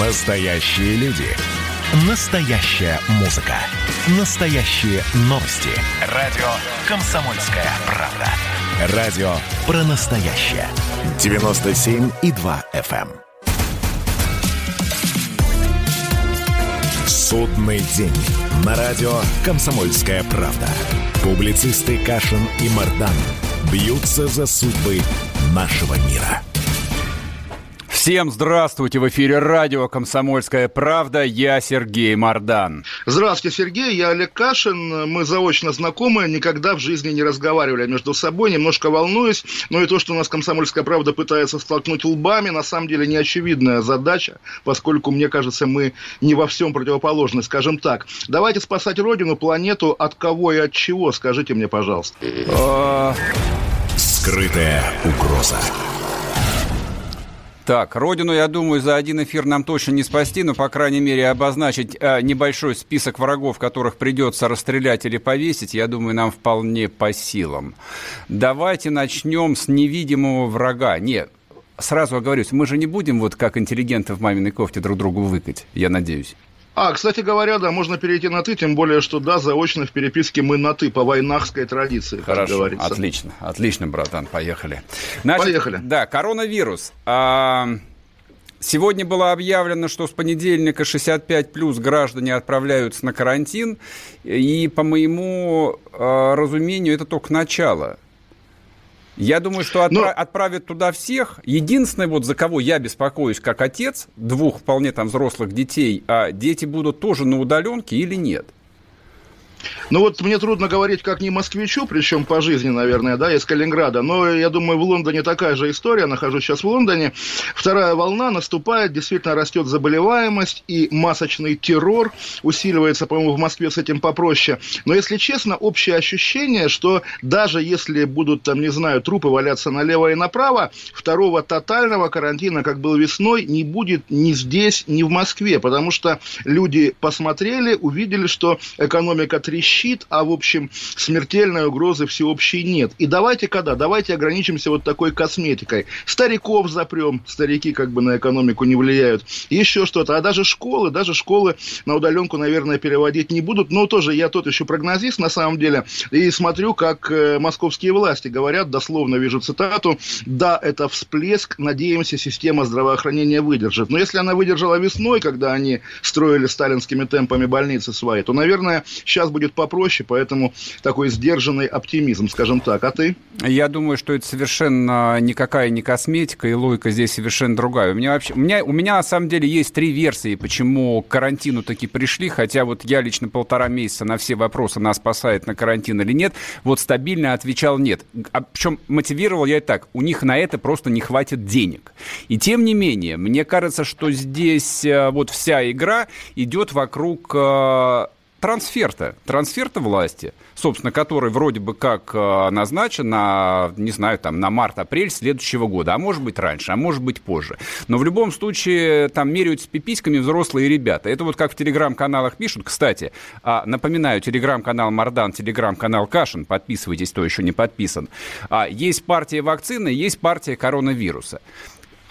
Настоящие люди. Настоящая музыка. Настоящие новости. Радио «Комсомольская правда». Радио про настоящее. 97,2 FM. эм. Судный день. На радио «Комсомольская правда». Публицисты Кашин и Мардан бьются за судьбы нашего мира. Всем здравствуйте! В эфире радио «Комсомольская правда». Я Сергей Мордан. Здравствуйте, Сергей. Я Олег Кашин. Мы заочно знакомы, никогда в жизни не разговаривали между собой. Немножко волнуюсь. Но и то, что у нас «Комсомольская правда» пытается столкнуть лбами, на самом деле неочевидная задача, поскольку, мне кажется, мы не во всем противоположны, скажем так. Давайте спасать Родину, планету от кого и от чего, скажите мне, пожалуйста. Скрытая угроза. Так, Родину, я думаю, за один эфир нам точно не спасти, но, по крайней мере, обозначить э, небольшой список врагов, которых придется расстрелять или повесить, я думаю, нам вполне по силам. Давайте начнем с невидимого врага. Нет, сразу оговорюсь, мы же не будем вот как интеллигенты в маминой кофте друг другу выкать, я надеюсь. А, кстати говоря, да, можно перейти на «ты», тем более, что, да, заочно в переписке мы на «ты» по войнахской традиции, как Хорошо, говорится. отлично, отлично, братан, поехали. Поехали. Да, коронавирус. А, Сегодня было объявлено, что с понедельника 65 плюс граждане отправляются на карантин. И, по моему э, разумению, это только начало. Я думаю, что отпра- Но- отправят туда всех. Единственное, вот за кого я беспокоюсь как отец двух вполне там взрослых детей, а дети будут тоже на удаленке или нет? Ну вот мне трудно говорить как не москвичу, причем по жизни, наверное, да, из Калининграда, но я думаю, в Лондоне такая же история, нахожусь сейчас в Лондоне. Вторая волна наступает, действительно растет заболеваемость и масочный террор усиливается, по-моему, в Москве с этим попроще. Но, если честно, общее ощущение, что даже если будут там, не знаю, трупы валяться налево и направо, второго тотального карантина, как был весной, не будет ни здесь, ни в Москве, потому что люди посмотрели, увидели, что экономика трещит, а, в общем, смертельной угрозы всеобщей нет. И давайте когда? Давайте ограничимся вот такой косметикой. Стариков запрем, старики как бы на экономику не влияют. Еще что-то. А даже школы, даже школы на удаленку, наверное, переводить не будут. Но тоже я тот еще прогнозист, на самом деле, и смотрю, как э, московские власти говорят, дословно вижу цитату, да, это всплеск, надеемся, система здравоохранения выдержит. Но если она выдержала весной, когда они строили сталинскими темпами больницы свои, то, наверное, сейчас будет попроще, поэтому такой сдержанный оптимизм, скажем так. А ты? Я думаю, что это совершенно никакая не косметика, и логика здесь совершенно другая. У меня вообще, у меня, у меня на самом деле есть три версии, почему к карантину таки пришли, хотя вот я лично полтора месяца на все вопросы, нас спасает на карантин или нет, вот стабильно отвечал нет. А, причем мотивировал я и так, у них на это просто не хватит денег. И тем не менее, мне кажется, что здесь э, вот вся игра идет вокруг трансферта власти, собственно, который вроде бы как э, назначен на, не знаю, там, на март-апрель следующего года, а может быть раньше, а может быть позже. Но в любом случае там меряются пиписьками взрослые ребята. Это вот как в телеграм-каналах пишут. Кстати, а, напоминаю, телеграм-канал Мардан, телеграм-канал Кашин, подписывайтесь, кто еще не подписан. А, есть партия вакцины, есть партия коронавируса.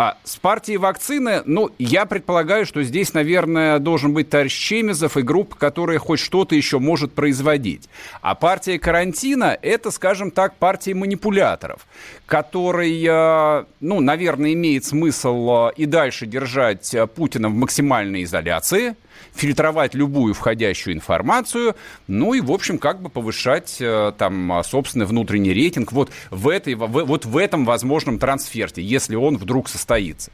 А с партией вакцины, ну, я предполагаю, что здесь, наверное, должен быть товарищ Чемезов и группа, которая хоть что-то еще может производить. А партия карантина – это, скажем так, партия манипуляторов, который, э, ну, наверное, имеет смысл э, и дальше держать э, Путина в максимальной изоляции – фильтровать любую входящую информацию, ну и, в общем, как бы повышать э, там а, собственный внутренний рейтинг вот в, этой, в, вот в этом возможном трансферте, если он вдруг состоится.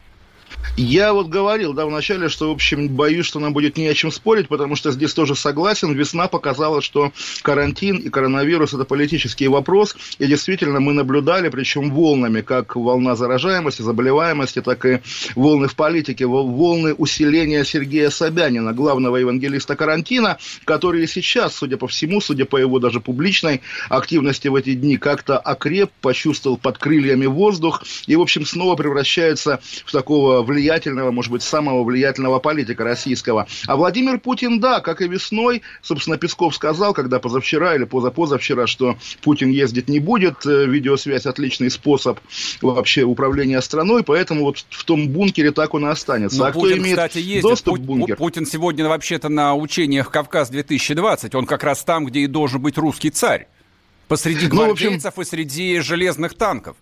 Я вот говорил, да, вначале, что, в общем, боюсь, что нам будет не о чем спорить, потому что здесь тоже согласен. Весна показала, что карантин и коронавирус – это политический вопрос. И действительно, мы наблюдали, причем волнами, как волна заражаемости, заболеваемости, так и волны в политике, волны усиления Сергея Собянина, главного евангелиста карантина, который сейчас, судя по всему, судя по его даже публичной активности в эти дни, как-то окреп, почувствовал под крыльями воздух и, в общем, снова превращается в такого влиятельного, может быть, самого влиятельного политика российского. А Владимир Путин, да, как и весной, собственно, Песков сказал, когда позавчера или позапозавчера, что Путин ездить не будет, э, видеосвязь отличный способ вообще управления страной, поэтому вот в том бункере так он и останется. Но а Путин, кто имеет кстати, ездит. доступ Пу- в бункер? Путин сегодня вообще-то на учениях Кавказ-2020, он как раз там, где и должен быть русский царь. Посреди гвардейцев ну, общем... и среди железных танков.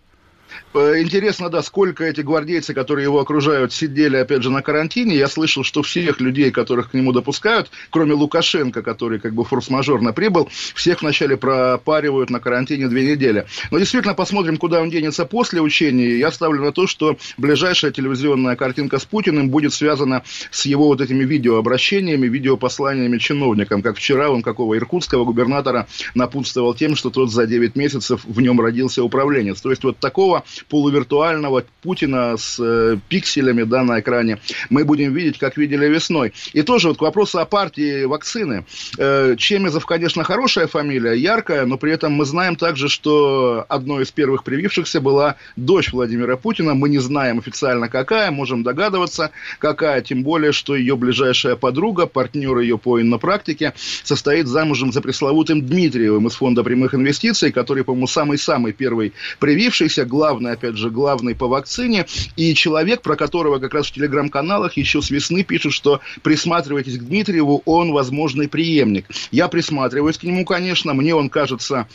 Э, интересно, да, сколько эти гвардейцы, которые его окружают, сидели, опять же, на карантине. Я слышал, что всех людей, которых к нему допускают, кроме Лукашенко, который как бы форс-мажорно прибыл, всех вначале пропаривают на карантине две недели. Но действительно, посмотрим, куда он денется после учений. Я ставлю на то, что ближайшая телевизионная картинка с Путиным будет связана с его вот этими видеообращениями, видеопосланиями чиновникам. Как вчера он какого иркутского губернатора напутствовал тем, что тот за 9 месяцев в нем родился управленец. То есть вот такого полувиртуального Путина с э, пикселями да, на экране мы будем видеть, как видели весной. И тоже вот к вопросу о партии вакцины. Э, Чемезов, конечно, хорошая фамилия, яркая, но при этом мы знаем также, что одной из первых привившихся была дочь Владимира Путина. Мы не знаем официально какая, можем догадываться какая, тем более, что ее ближайшая подруга, партнер ее по иннопрактике, состоит замужем за пресловутым Дмитриевым из Фонда прямых инвестиций, который, по-моему, самый-самый первый привившийся, главный опять же, главный по вакцине, и человек, про которого как раз в телеграм-каналах еще с весны пишут, что присматривайтесь к Дмитриеву, он возможный преемник. Я присматриваюсь к нему, конечно, мне он кажется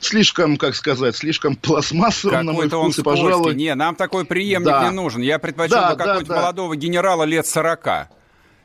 слишком, как сказать, слишком пластмассовым, на мой вкус, и, пожалуй... Не, нам такой преемник да. не нужен. Я предпочел да, бы какого-нибудь да, да. молодого генерала лет 40.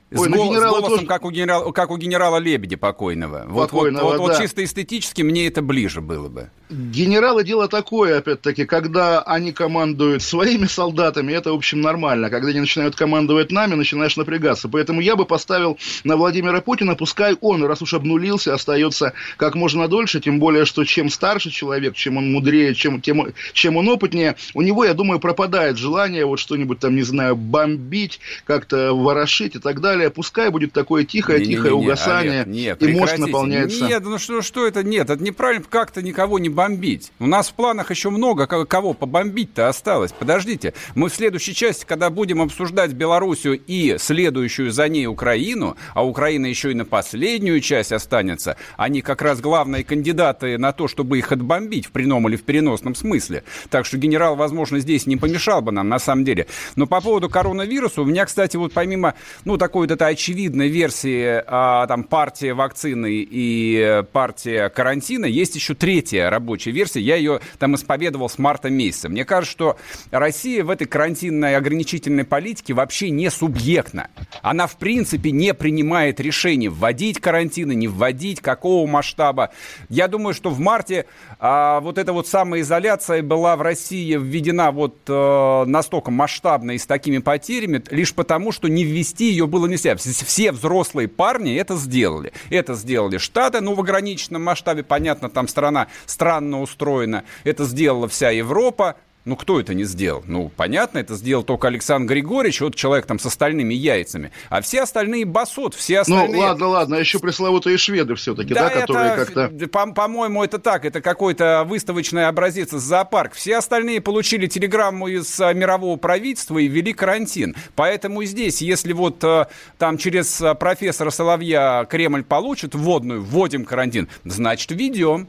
С, Ой, гол, с голосом, тоже... как, у генерала, как у генерала Лебедя покойного. покойного вот, вот, вот, да. вот чисто эстетически мне это ближе было бы. Генералы дело такое, опять-таки, когда они командуют своими солдатами, это, в общем, нормально. Когда они начинают командовать нами, начинаешь напрягаться. Поэтому я бы поставил на Владимира Путина, пускай он, раз уж обнулился, остается как можно дольше, тем более, что чем старше человек, чем он мудрее, чем, тем, чем он опытнее, у него, я думаю, пропадает желание вот что-нибудь там, не знаю, бомбить, как-то ворошить и так далее далее, пускай будет такое тихое-тихое угасание, Олег, нет, и мозг наполняется... Нет, ну что, что это? Нет, это неправильно как-то никого не бомбить. У нас в планах еще много кого побомбить-то осталось. Подождите, мы в следующей части, когда будем обсуждать Белоруссию и следующую за ней Украину, а Украина еще и на последнюю часть останется, они как раз главные кандидаты на то, чтобы их отбомбить в прямом или в переносном смысле. Так что генерал, возможно, здесь не помешал бы нам на самом деле. Но по поводу коронавируса, у меня, кстати, вот помимо, ну, такой вот этой очевидной версии а, там партия вакцины и партия карантина, есть еще третья рабочая версия. Я ее там исповедовал с марта месяца. Мне кажется, что Россия в этой карантинной ограничительной политике вообще не субъектна. Она, в принципе, не принимает решений, вводить карантины, не вводить, какого масштаба. Я думаю, что в марте а, вот эта вот самоизоляция была в России введена вот а, настолько масштабно и с такими потерями, лишь потому, что не ввести ее было нельзя. Все взрослые парни это сделали. Это сделали Штаты, ну, в ограниченном масштабе, понятно, там страна странно устроена. Это сделала вся Европа, ну, кто это не сделал? Ну, понятно, это сделал только Александр Григорьевич, вот человек там с остальными яйцами. А все остальные басот, все ну, остальные... Ну, ладно, ладно, а еще пресловутые шведы все-таки, да, да которые как-то... По- по-моему, это так, это какой-то выставочный образец из зоопарк. Все остальные получили телеграмму из а, мирового правительства и ввели карантин. Поэтому здесь, если вот а, там через а, профессора Соловья Кремль получит вводную, вводим карантин, значит, ведем.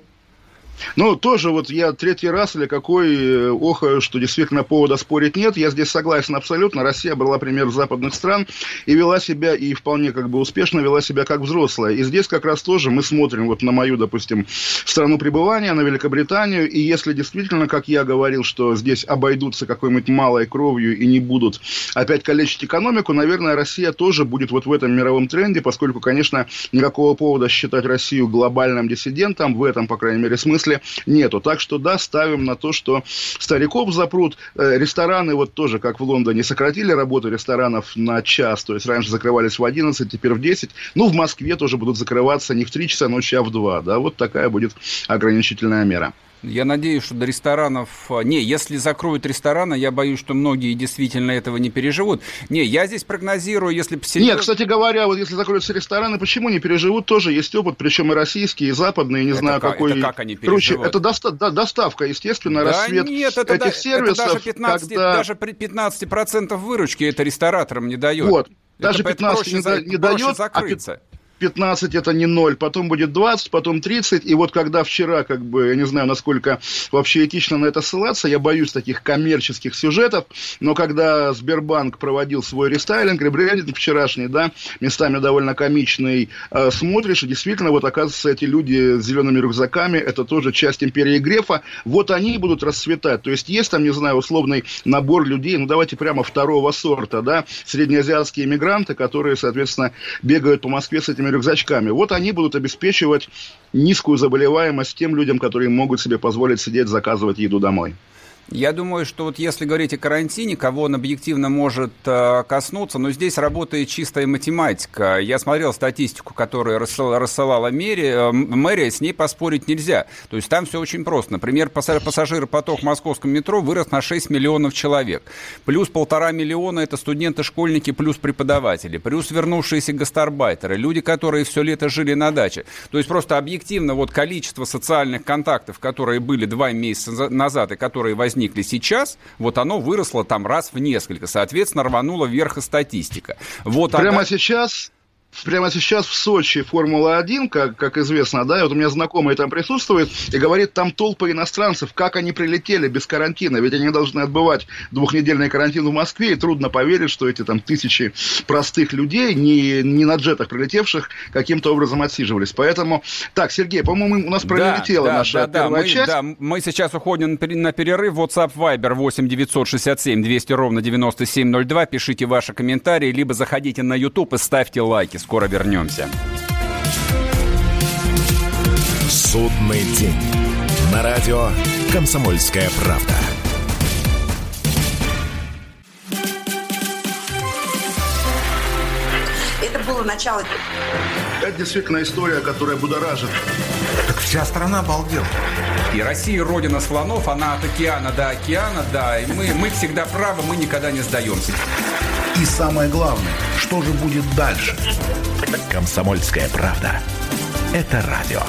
Ну, тоже вот я третий раз или какой э, охаю, что действительно повода спорить нет. Я здесь согласен абсолютно. Россия брала пример западных стран и вела себя, и вполне как бы успешно вела себя как взрослая. И здесь как раз тоже мы смотрим вот на мою, допустим, страну пребывания, на Великобританию, и если действительно, как я говорил, что здесь обойдутся какой-нибудь малой кровью и не будут опять калечить экономику, наверное, Россия тоже будет вот в этом мировом тренде, поскольку, конечно, никакого повода считать Россию глобальным диссидентом в этом, по крайней мере, смысле смысле нету. Так что, да, ставим на то, что стариков запрут. Э, рестораны вот тоже, как в Лондоне, сократили работу ресторанов на час. То есть, раньше закрывались в 11, теперь в 10. Ну, в Москве тоже будут закрываться не в 3 часа ночи, а в 2. Да, вот такая будет ограничительная мера. Я надеюсь, что до ресторанов... А, не, если закроют рестораны, я боюсь, что многие действительно этого не переживут. Не, я здесь прогнозирую, если... Посерьез... Нет, кстати говоря, вот если закроются рестораны, почему не переживут? Тоже есть опыт, причем и российский, и западный, не это знаю как, какой... Это как они переживут? Короче, это доста- да, доставка, естественно, да рассвет нет, это этих да, сервисов. Это даже, 15, когда... даже при 15% выручки это рестораторам не дает. Вот. Даже это 15 не, за, не дает, закрыться. а 15 это не 0, потом будет 20, потом 30, и вот когда вчера, как бы, я не знаю, насколько вообще этично на это ссылаться, я боюсь таких коммерческих сюжетов, но когда Сбербанк проводил свой рестайлинг, ребрендинг вчерашний, да, местами довольно комичный, э, смотришь, и действительно, вот оказывается, эти люди с зелеными рюкзаками, это тоже часть империи Грефа, вот они будут расцветать, то есть есть там, не знаю, условный набор людей, ну давайте прямо второго сорта, да, среднеазиатские иммигранты, которые, соответственно, бегают по Москве с этими этими рюкзачками. Вот они будут обеспечивать низкую заболеваемость тем людям, которые могут себе позволить сидеть, заказывать еду домой. Я думаю, что вот если говорить о карантине, кого он объективно может э, коснуться, но здесь работает чистая математика. Я смотрел статистику, которую рассылала, рассылала мэрия, э, мэрия, с ней поспорить нельзя. То есть там все очень просто. Например, пассажиропоток в московском метро вырос на 6 миллионов человек. Плюс полтора миллиона – это студенты, школьники, плюс преподаватели. Плюс вернувшиеся гастарбайтеры, люди, которые все лето жили на даче. То есть просто объективно вот количество социальных контактов, которые были два месяца назад и которые возникли возникли сейчас, вот оно выросло там раз в несколько. Соответственно, рванула вверх и статистика. Вот Прямо она... сейчас прямо сейчас в Сочи Формула-1, как, как известно, да, и вот у меня знакомый там присутствует, и говорит, там толпы иностранцев, как они прилетели без карантина, ведь они должны отбывать двухнедельный карантин в Москве, и трудно поверить, что эти там тысячи простых людей, не, не на джетах прилетевших, каким-то образом отсиживались. Поэтому, так, Сергей, по-моему, у нас пролетела да, наша да, первая да, часть. Да, мы сейчас уходим на перерыв. WhatsApp Viber 8 967 200 ровно 9702. Пишите ваши комментарии, либо заходите на YouTube и ставьте лайки. Скоро вернемся. Судный день. На радио «Комсомольская правда». Это было начало. Это действительно история, которая будоражит. Так вся страна обалдела. И Россия родина слонов, она от океана до океана, да. И мы, мы всегда правы, мы никогда не сдаемся. И самое главное, что же будет дальше? Комсомольская правда. Это радио.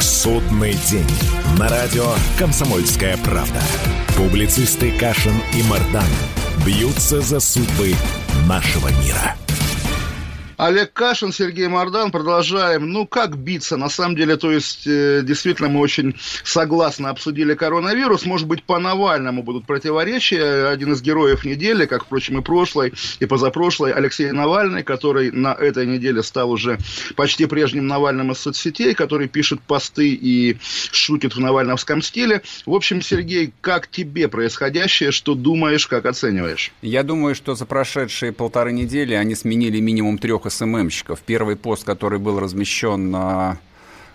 Судный день. На радио «Комсомольская правда». Публицисты Кашин и Мардан бьются за судьбы нашего мира. Олег Кашин, Сергей Мордан. Продолжаем. Ну, как биться? На самом деле, то есть, э, действительно, мы очень согласно обсудили коронавирус. Может быть, по Навальному будут противоречия. Один из героев недели, как, впрочем, и прошлой, и позапрошлой, Алексей Навальный, который на этой неделе стал уже почти прежним Навальным из соцсетей, который пишет посты и шутит в навальновском стиле. В общем, Сергей, как тебе происходящее? Что думаешь, как оцениваешь? Я думаю, что за прошедшие полторы недели они сменили минимум трех СММщиков. Первый пост, который был размещен на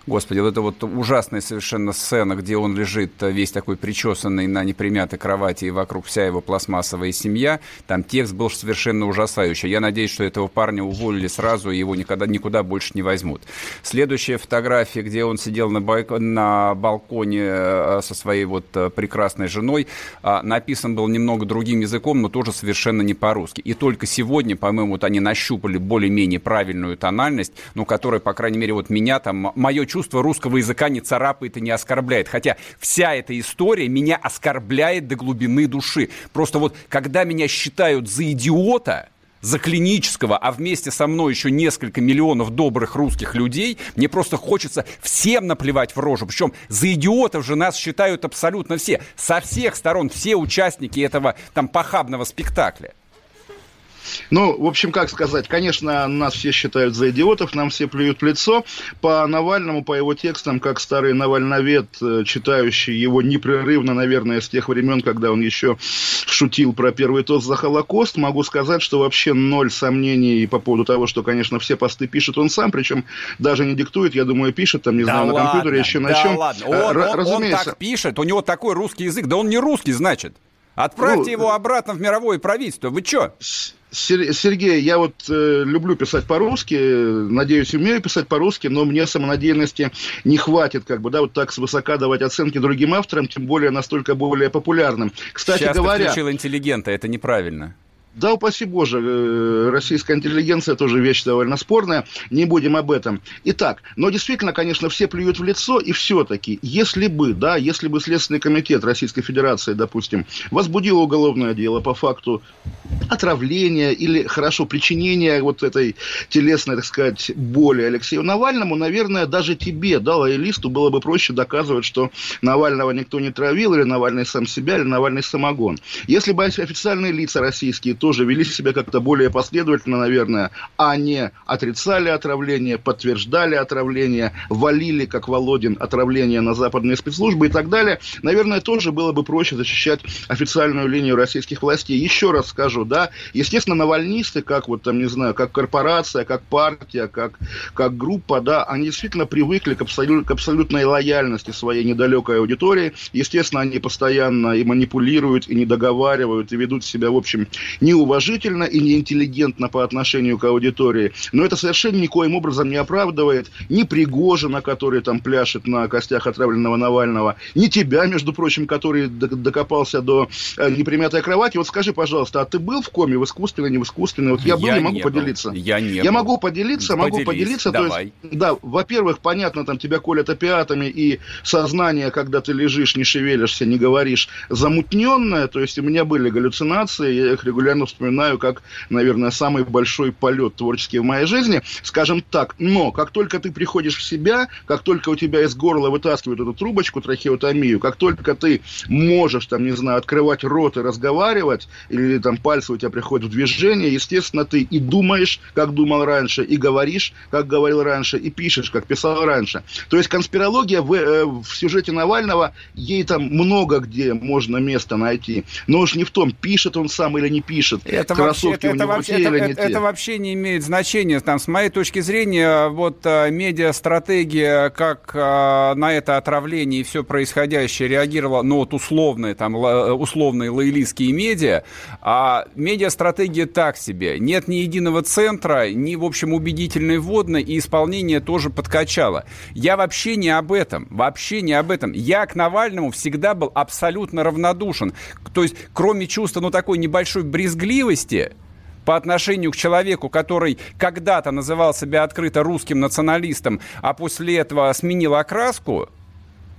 Господи, вот это вот ужасная совершенно сцена, где он лежит э, весь такой причесанный на непримятой кровати, и вокруг вся его пластмассовая семья. Там текст был совершенно ужасающий. Я надеюсь, что этого парня уволили сразу, и его никогда, никуда больше не возьмут. Следующая фотография, где он сидел на, байк... на балконе э, со своей вот э, прекрасной женой, а, написан был немного другим языком, но тоже совершенно не по-русски. И только сегодня, по-моему, вот они нащупали более-менее правильную тональность, ну, которая, по крайней мере, вот меня там, мое чувство русского языка не царапает и не оскорбляет. Хотя вся эта история меня оскорбляет до глубины души. Просто вот когда меня считают за идиота, за клинического, а вместе со мной еще несколько миллионов добрых русских людей, мне просто хочется всем наплевать в рожу. Причем за идиотов же нас считают абсолютно все. Со всех сторон все участники этого там похабного спектакля. Ну, в общем, как сказать, конечно, нас все считают за идиотов, нам все плюют в лицо. По Навальному, по его текстам, как старый навальновед, э, читающий его непрерывно, наверное, с тех времен, когда он еще шутил про первый тост за Холокост, могу сказать, что вообще ноль сомнений по поводу того, что, конечно, все посты пишет он сам, причем даже не диктует, я думаю, пишет там, не да знаю, ладно, на компьютере, еще на да чем. ладно, э, он, он, разумеется. он так пишет, у него такой русский язык, да он не русский, значит. Отправьте ну, его обратно в мировое правительство. Вы что? Сергей, я вот э, люблю писать по-русски, надеюсь, умею писать по-русски, но мне самонадеянности не хватит, как бы, да, вот так свысока давать оценки другим авторам, тем более настолько более популярным. Кстати Сейчас говоря... Сейчас интеллигента, это неправильно. Да, упаси Боже, э, российская интеллигенция тоже вещь довольно спорная, не будем об этом. Итак, но действительно, конечно, все плюют в лицо, и все-таки, если бы, да, если бы Следственный комитет Российской Федерации, допустим, возбудил уголовное дело по факту отравления или, хорошо, причинения вот этой телесной, так сказать, боли Алексею Навальному, наверное, даже тебе, да, лоялисту, было бы проще доказывать, что Навального никто не травил, или Навальный сам себя, или Навальный самогон. Если бы официальные лица российские тоже вели себя как-то более последовательно, наверное, а не отрицали отравление, подтверждали отравление, валили, как Володин, отравление на западные спецслужбы и так далее, наверное, тоже было бы проще защищать официальную линию российских властей. Еще раз скажу, да, естественно, навальнисты, как вот там, не знаю, как корпорация, как партия, как, как группа, да, они действительно привыкли к, абсолют, к абсолютной лояльности своей недалекой аудитории. Естественно, они постоянно и манипулируют, и не договаривают, и ведут себя, в общем, неуважительно и неинтеллигентно по отношению к аудитории. Но это совершенно никоим образом не оправдывает ни Пригожина, который там пляшет на костях отравленного Навального, ни тебя, между прочим, который докопался до э, непримятой кровати. Вот скажи, пожалуйста, а ты был в коме в искусственной, не в искусственной? Вот я был, я не могу поделиться. Был. Я не Я был. могу поделиться, Поделись, могу поделиться. Давай. То есть, да, во-первых, понятно, там тебя колят опиатами, и сознание, когда ты лежишь, не шевелишься, не говоришь, замутненное. То есть у меня были галлюцинации, я их регулярно вспоминаю как, наверное, самый большой полет творческий в моей жизни, скажем так. Но как только ты приходишь в себя, как только у тебя из горла вытаскивают эту трубочку, трахеотомию, как только ты можешь, там, не знаю, открывать рот и разговаривать, или там пальцы у тебя приходят в движение, естественно, ты и думаешь, как думал раньше, и говоришь, как говорил раньше, и пишешь, как писал раньше. То есть конспирология в, э, в сюжете Навального, ей там много где можно место найти. Но уж не в том, пишет он сам или не пишет, пишет. Это вообще, это, вообще, это, это, это вообще не имеет значения. Там, с моей точки зрения, вот а, медиа-стратегия, как а, на это отравление и все происходящее реагировала, ну вот условные, там, условные лоялистские медиа, а медиа-стратегия так себе. Нет ни единого центра, ни, в общем, убедительной вводной, и исполнение тоже подкачало. Я вообще не об этом, вообще не об этом. Я к Навальному всегда был абсолютно равнодушен. То есть, кроме чувства, ну, такой небольшой брезгливости, брезгливости по отношению к человеку, который когда-то называл себя открыто русским националистом, а после этого сменил окраску,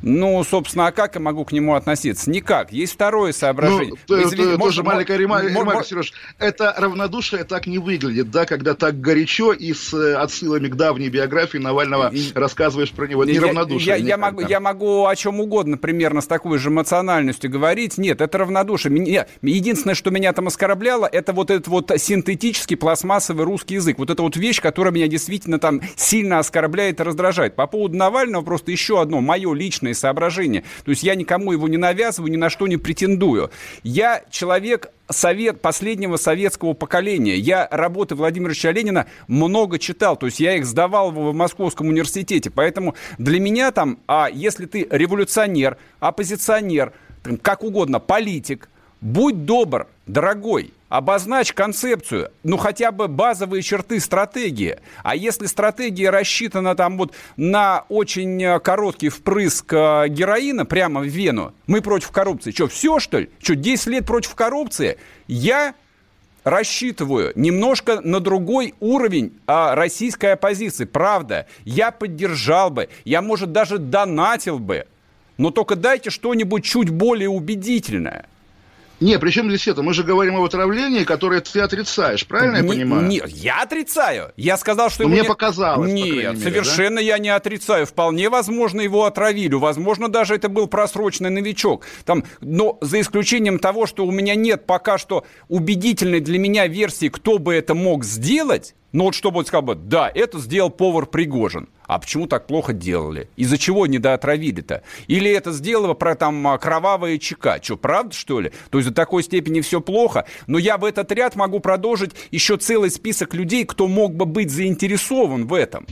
ну, собственно, а как я могу к нему относиться? Никак. Есть второе соображение. Ну, Извини, это, тоже маленькая ремарка, ремарка, Сереж. Это равнодушие так не выглядит, да, когда так горячо и с э, отсылами к давней биографии Навального и, рассказываешь про него. Не равнодушие. Я, я, могу, я могу о чем угодно примерно с такой же эмоциональностью говорить. Нет, это равнодушие. Меня, единственное, что меня там оскорбляло, это вот этот вот синтетический пластмассовый русский язык. Вот эта вот вещь, которая меня действительно там сильно оскорбляет и раздражает. По поводу Навального просто еще одно мое личное личные соображения. То есть я никому его не навязываю, ни на что не претендую. Я человек совет последнего советского поколения. Я работы Владимира Ильича Ленина много читал, то есть я их сдавал в Московском университете. Поэтому для меня там, а если ты революционер, оппозиционер, как угодно, политик, будь добр, дорогой, обозначь концепцию, ну хотя бы базовые черты стратегии. А если стратегия рассчитана там вот на очень э, короткий впрыск э, героина прямо в вену, мы против коррупции. Что, все что ли? Что, 10 лет против коррупции? Я рассчитываю немножко на другой уровень а, российской оппозиции. Правда, я поддержал бы, я, может, даже донатил бы, но только дайте что-нибудь чуть более убедительное – не, при чем здесь это? Мы же говорим об отравлении, которое ты отрицаешь, правильно не, я понимаю? Нет, я отрицаю. Я сказал, что... Ну, мне не... показалось, Нет, мере, совершенно да? я не отрицаю. Вполне возможно, его отравили. Возможно, даже это был просроченный новичок. Там, но за исключением того, что у меня нет пока что убедительной для меня версии, кто бы это мог сделать, ну вот чтобы он сказал бы, да, это сделал повар Пригожин. А почему так плохо делали? Из-за чего недоотравили-то? Или это сделало про там а, кровавые ЧК? Что, правда, что ли? То есть до такой степени все плохо? Но я в этот ряд могу продолжить еще целый список людей, кто мог бы быть заинтересован в этом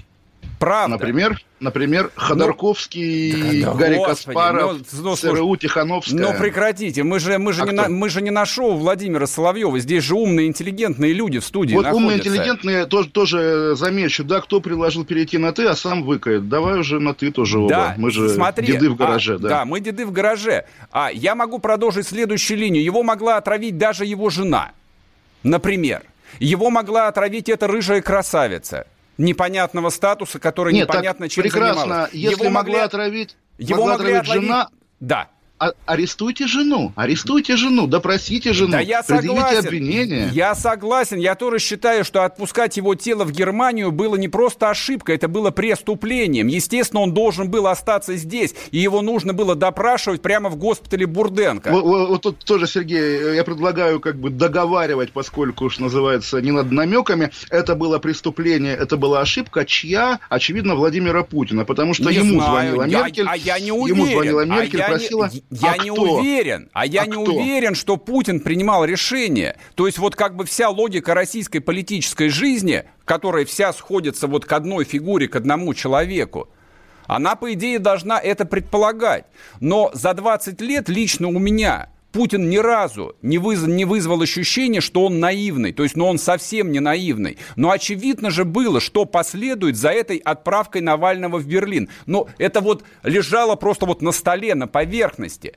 Правда. Например, например Ходорковский, ну, Гарри Господи, Каспаров, ну, ну, ЦРУ, Тихановская. Ну, прекратите. Мы же, мы, же а не на, мы же не на шоу Владимира Соловьева. Здесь же умные, интеллигентные люди в студии Вот находятся. умные, интеллигентные тоже, тоже замечу. Да, кто предложил перейти на «ты», а сам выкает. Давай уже на «ты» тоже оба. Да, мы же смотри, деды в гараже. А, да. да, мы деды в гараже. А я могу продолжить следующую линию. Его могла отравить даже его жена. Например. Его могла отравить эта рыжая красавица непонятного статуса, который Нет, непонятно чем прекрасно. занималась. Если его могла отравить, его могла отравить, отравить жена. Да а, арестуйте жену, арестуйте жену, допросите жену, да я согласен, обвинение. Я согласен, я тоже считаю, что отпускать его тело в Германию было не просто ошибкой, это было преступлением. Естественно, он должен был остаться здесь, и его нужно было допрашивать прямо в госпитале Бурденко. Вот, вот, вот тут тоже, Сергей, я предлагаю как бы договаривать, поскольку уж называется не над намеками, это было преступление, это была ошибка, чья, очевидно, Владимира Путина, потому что не ему знаю. звонила я, Меркель, а я не уверен. ему звонила а Меркель, а просила... Не... Я а не кто? уверен, а я а не кто? уверен, что Путин принимал решение. То есть вот как бы вся логика российской политической жизни, которая вся сходится вот к одной фигуре, к одному человеку, она, по идее, должна это предполагать. Но за 20 лет лично у меня Путин ни разу не, выз... не вызвал ощущение, что он наивный. То есть, ну, он совсем не наивный. Но очевидно же было, что последует за этой отправкой Навального в Берлин. Но это вот лежало просто вот на столе, на поверхности.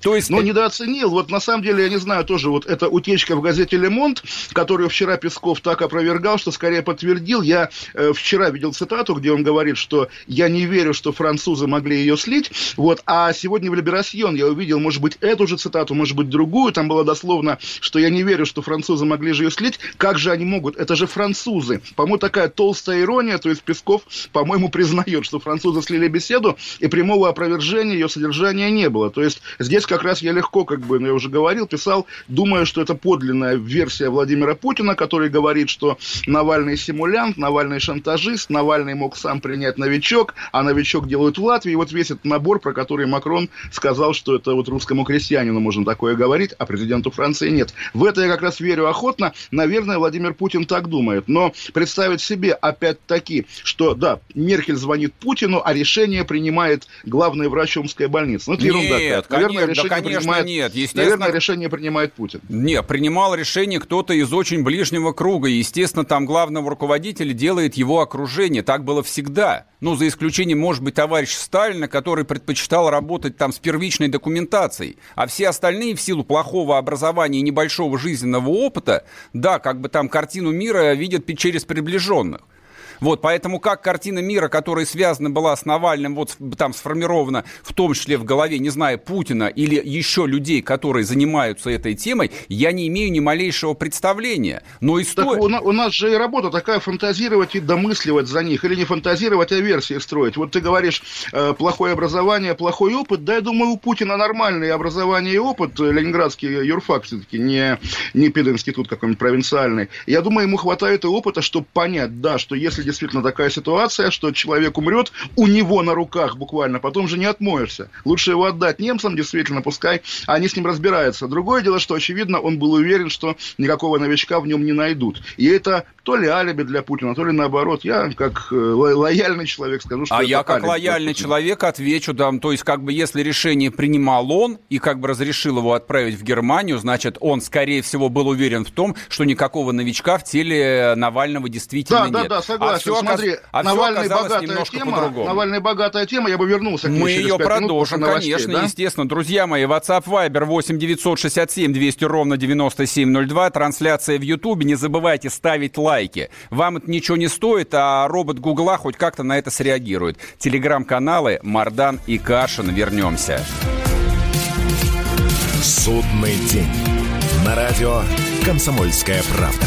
То есть... Но недооценил. Вот на самом деле, я не знаю, тоже вот эта утечка в газете «Лемонт», которую вчера Песков так опровергал, что скорее подтвердил. Я э, вчера видел цитату, где он говорит, что «я не верю, что французы могли ее слить». Вот. А сегодня в «Либерасьон» я увидел, может быть, эту же цитату, может быть, другую. Там было дословно, что «я не верю, что французы могли же ее слить». Как же они могут? Это же французы. По-моему, такая толстая ирония. То есть Песков, по-моему, признает, что французы слили беседу, и прямого опровержения ее содержания не было. То есть здесь как раз я легко, как бы, ну, я уже говорил, писал, думая, что это подлинная версия Владимира Путина, который говорит, что Навальный симулянт, Навальный шантажист, Навальный мог сам принять новичок, а новичок делают в Латвии. И вот весь этот набор, про который Макрон сказал, что это вот русскому крестьянину можно такое говорить, а президенту Франции нет. В это я как раз верю охотно. Наверное, Владимир Путин так думает. Но представить себе опять-таки, что, да, Меркель звонит Путину, а решение принимает главный врач Омской больницы. Ну, это ерунда. Нет, Наверное, конечно, решение конечно, принимает, нет. Естественно, наверное, решение принимает Путин. Нет, принимал решение кто-то из очень ближнего круга. Естественно, там главного руководителя делает его окружение. Так было всегда. Ну, за исключением, может быть, товарища Сталина, который предпочитал работать там с первичной документацией. А все остальные в силу плохого образования и небольшого жизненного опыта, да, как бы там картину мира видят через приближенных. Вот, поэтому как картина мира, которая связана была с Навальным, вот там сформирована в том числе в голове, не знаю, Путина или еще людей, которые занимаются этой темой, я не имею ни малейшего представления. Но история... Так у, на, у нас же и работа такая фантазировать и домысливать за них, или не фантазировать, а версии строить. Вот ты говоришь, э, плохое образование, плохой опыт, да, я думаю, у Путина нормальное образование и опыт, ленинградский юрфак все-таки, не, не пединститут какой-нибудь провинциальный. Я думаю, ему хватает и опыта, чтобы понять, да, что если действительно такая ситуация, что человек умрет у него на руках буквально, потом же не отмоешься. Лучше его отдать немцам, действительно, пускай они с ним разбираются. Другое дело, что, очевидно, он был уверен, что никакого новичка в нем не найдут. И это то ли алиби для Путина, то ли наоборот. Я, как э, лояльный человек, скажу, что А я, как лояльный человек, отвечу, да, то есть, как бы, если решение принимал он и, как бы, разрешил его отправить в Германию, значит, он, скорее всего, был уверен в том, что никакого новичка в теле Навального действительно да, нет. Да, да, согласен. А все, Смотри, а Навальный богатая тема, Навальный богатая тема, я бы вернулся к ней Мы ее продолжим, новостей, конечно, да? естественно. Друзья мои, WhatsApp Viber 8 967 200 ровно 9702, трансляция в Ютубе, не забывайте ставить лайки. Вам это ничего не стоит, а робот Гугла хоть как-то на это среагирует. Телеграм-каналы Мардан и Кашин. Вернемся. Судный день. На радио «Комсомольская правда».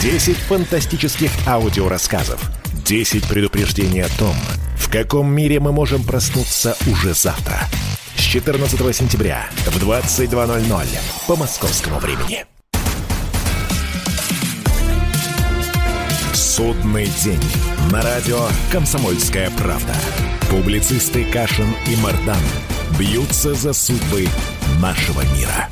10 фантастических аудиорассказов. 10 предупреждений о том, в каком мире мы можем проснуться уже завтра. С 14 сентября в 22.00 по московскому времени. Судный день. На радио «Комсомольская правда». Публицисты Кашин и Мардан бьются за судьбы нашего мира.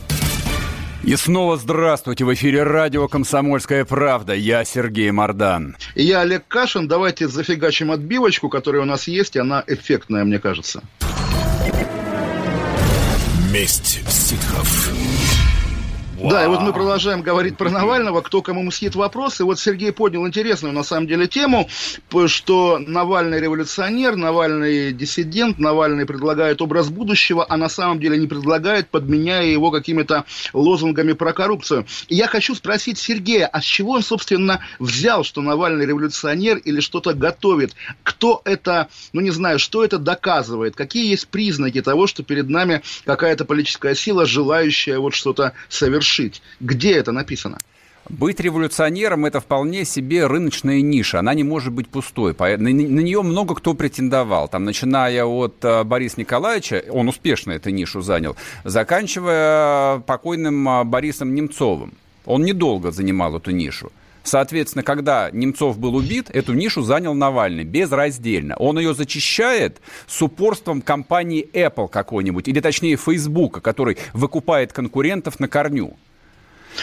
И снова здравствуйте. В эфире радио «Комсомольская правда». Я Сергей Мордан. И я Олег Кашин. Давайте зафигачим отбивочку, которая у нас есть, и она эффектная, мне кажется. Месть ситхов. Да, и вот мы продолжаем говорить про Навального, кто кому мстит вопрос. И вот Сергей поднял интересную, на самом деле, тему, что Навальный революционер, Навальный диссидент, Навальный предлагает образ будущего, а на самом деле не предлагает, подменяя его какими-то лозунгами про коррупцию. И я хочу спросить Сергея, а с чего он, собственно, взял, что Навальный революционер или что-то готовит? Кто это, ну не знаю, что это доказывает? Какие есть признаки того, что перед нами какая-то политическая сила, желающая вот что-то совершить? Совершить. Где это написано? Быть революционером – это вполне себе рыночная ниша. Она не может быть пустой. На, нее много кто претендовал. Там, начиная от э, Бориса Николаевича, он успешно эту нишу занял, заканчивая покойным э, Борисом Немцовым. Он недолго занимал эту нишу. Соответственно, когда Немцов был убит, эту нишу занял Навальный безраздельно. Он ее зачищает с упорством компании Apple какой-нибудь, или точнее Facebook, который выкупает конкурентов на корню.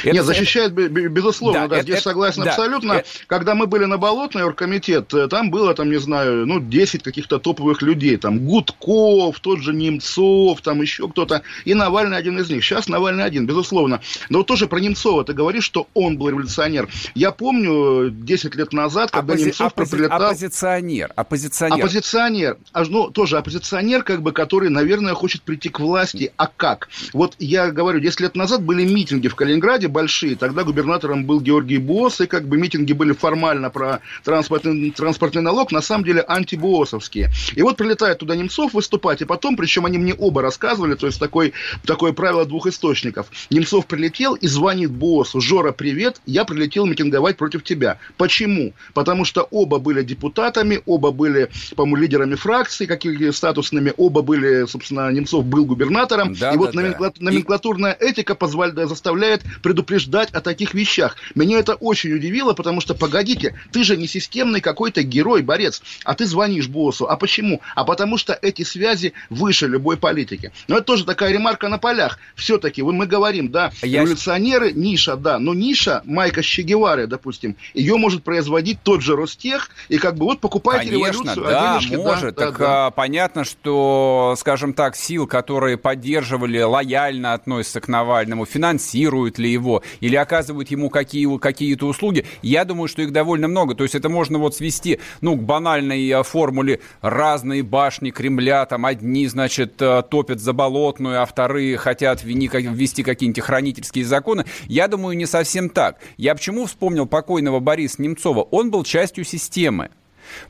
Это, Нет, защищает, безусловно, да, да это, здесь это, согласен да, абсолютно. Это, Когда мы были на Болотной, оргкомитет, э, там было, там, не знаю, ну, 10 каких-то топовых людей, там, Гудков, тот же Немцов, там еще кто-то, и Навальный один из них. Сейчас Навальный один, безусловно. Но вот тоже про Немцова ты говоришь, что он был революционер. Я помню 10 лет назад, когда Оппози... Немцов оппози... прилетал... Оппозиционер, оппозиционер. Оппозиционер, ну, тоже оппозиционер, как бы, который, наверное, хочет прийти к власти. А как? Вот я говорю, 10 лет назад были митинги в Калининграде, Калининграде большие. Тогда губернатором был Георгий Буос, и как бы митинги были формально про транспортный, транспортный налог, на самом деле антибуосовские. И вот прилетает туда Немцов выступать, и потом, причем они мне оба рассказывали, то есть такой, такое правило двух источников. Немцов прилетел и звонит Буосу, Жора, привет, я прилетел митинговать против тебя. Почему? Потому что оба были депутатами, оба были, по-моему, лидерами фракций, какими статусными, оба были, собственно, Немцов был губернатором, да, и да, вот да. номенклатурная этика позволяет, заставляет предупреждать о таких вещах. Меня это очень удивило, потому что, погодите, ты же не системный какой-то герой, борец, а ты звонишь боссу. А почему? А потому что эти связи выше любой политики. Но это тоже такая ремарка на полях. Все-таки мы говорим, да, Я... революционеры, ниша, да, но ниша Майка Щегевары, допустим, ее может производить тот же Ростех, и как бы вот покупайте Конечно, революцию. да, денежки, может. Да, так да, да. понятно, что, скажем так, сил, которые поддерживали, лояльно относятся к Навальному, финансируют ли его его или оказывают ему какие, какие-то услуги, я думаю, что их довольно много. То есть это можно вот свести, ну, к банальной э, формуле разные башни Кремля, там одни, значит, э, топят за болотную, а вторые хотят ввести какие-нибудь хранительские законы. Я думаю, не совсем так. Я почему вспомнил покойного Бориса Немцова? Он был частью системы.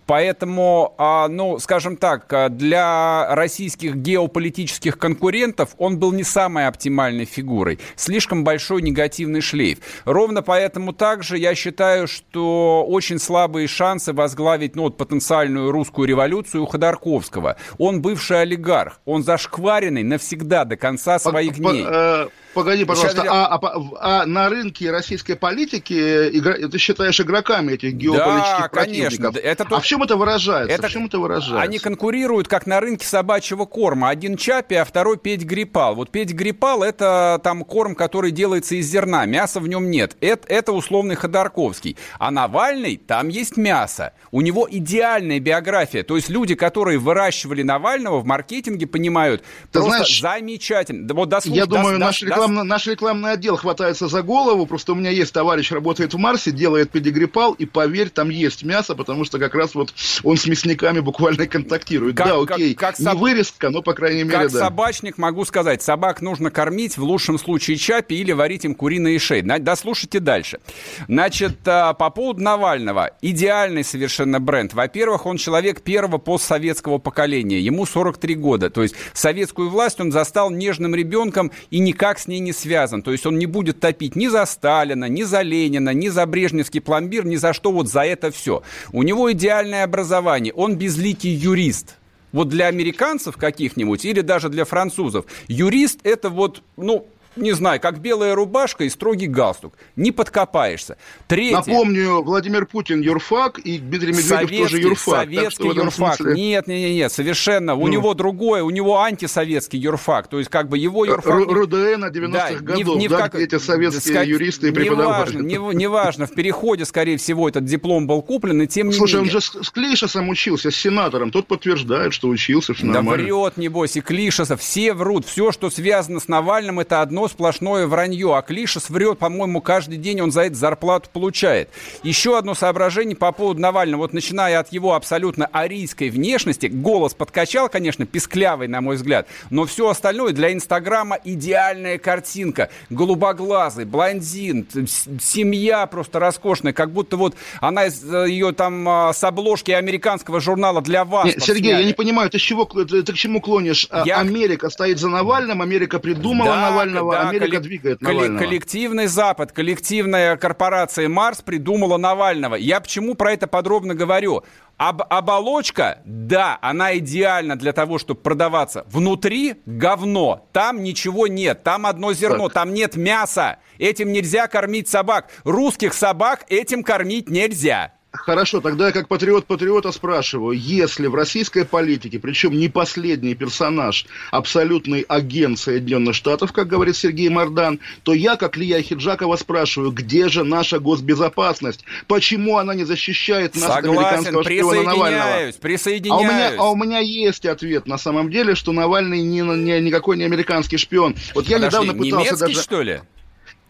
Поэтому, а, ну, скажем так, а, для российских геополитических конкурентов он был не самой оптимальной фигурой. Слишком большой негативный шлейф. Ровно поэтому также я считаю, что очень слабые шансы возглавить ну, вот, потенциальную русскую революцию у Ходорковского. Он бывший олигарх. Он зашкваренный навсегда до конца своих дней. Э, Погоди, пожалуйста, Сейчас... а, а, а на рынке российской политики игра... ты считаешь игроками этих геополитических да, конечно. Это то... А в чем это выражается? Это... В чем это выражается? Они конкурируют, как на рынке собачьего корма. Один Чапи, а второй Петь Грипал. Вот Петь Грипал – это там корм, который делается из зерна. Мяса в нем нет. Это, это условный Ходорковский. А Навальный, там есть мясо. У него идеальная биография. То есть люди, которые выращивали Навального в маркетинге, понимают, ты просто знаешь, замечательно. Вот дослуш... Я думаю, наш рекламный рекламно, наш рекламный отдел хватается за голову. Просто у меня есть товарищ, работает в Марсе, делает педигрипал, и поверь, там есть мясо, потому что как раз вот он с мясниками буквально контактирует. Как, да, окей, как, как не соб... вырезка, но, по крайней мере, как да. собачник могу сказать, собак нужно кормить, в лучшем случае чапи или варить им куриные шеи. Дослушайте дальше. Значит, а, по поводу Навального. Идеальный совершенно бренд. Во-первых, он человек первого постсоветского поколения. Ему 43 года. То есть советскую власть он застал нежным ребенком и никак с ней ней не связан. То есть он не будет топить ни за Сталина, ни за Ленина, ни за Брежневский пломбир, ни за что вот за это все. У него идеальное образование, он безликий юрист. Вот для американцев каких-нибудь или даже для французов юрист это вот, ну, не знаю, как белая рубашка и строгий галстук. Не подкопаешься. Третье. Напомню, Владимир Путин юрфак и Дмитрий Медведев советский, тоже юрфак. Советский юрфак. Смысле... Нет, нет, нет, совершенно. У ну. него другое, у него антисоветский юрфак. То есть как бы его юрфак... РУДН 90-х да, годов, не, не да, как... эти советские Ска... юристы и преподаватели. Неважно, неважно, в переходе, скорее всего, этот диплом был куплен, и тем не Слушай, менее... он же с Клишесом учился, с сенатором. Тот подтверждает, что учился, все нормально. Да врет, небось, и Клишеса. Все врут. Все, что связано с Навальным, это одно сплошное вранье. А Клишес врет, по-моему, каждый день он за это зарплату получает. Еще одно соображение по поводу Навального. Вот начиная от его абсолютно арийской внешности, голос подкачал, конечно, писклявый, на мой взгляд, но все остальное для Инстаграма идеальная картинка. Голубоглазый, блондин, семья просто роскошная, как будто вот она э, ее там а, с обложки американского журнала для вас. Нет, Сергей, я не понимаю, ты, чего, ты, ты к чему клонишь? А, я... Америка стоит за Навальным, Америка придумала да, Навального, да, Америка коллек... двигает Навального. Коллективный Запад, коллективная корпорация Марс придумала Навального. Я почему про это подробно говорю? Об, оболочка, да, она идеальна для того, чтобы продаваться. Внутри говно, там ничего нет, там одно зерно, так. там нет мяса. Этим нельзя кормить собак. Русских собак этим кормить нельзя. Хорошо, тогда я как патриот патриота спрашиваю, если в российской политике, причем не последний персонаж, абсолютный агент Соединенных Штатов, как говорит Сергей Мардан, то я, как Лия Хиджакова, спрашиваю, где же наша госбезопасность? Почему она не защищает нас Согласен, от американского шпиона Навального? Присоединяюсь, а у, меня, а у меня есть ответ на самом деле, что Навальный не, не, никакой не американский шпион. Вот я Подожди, недавно пытался немецкий, даже... что ли?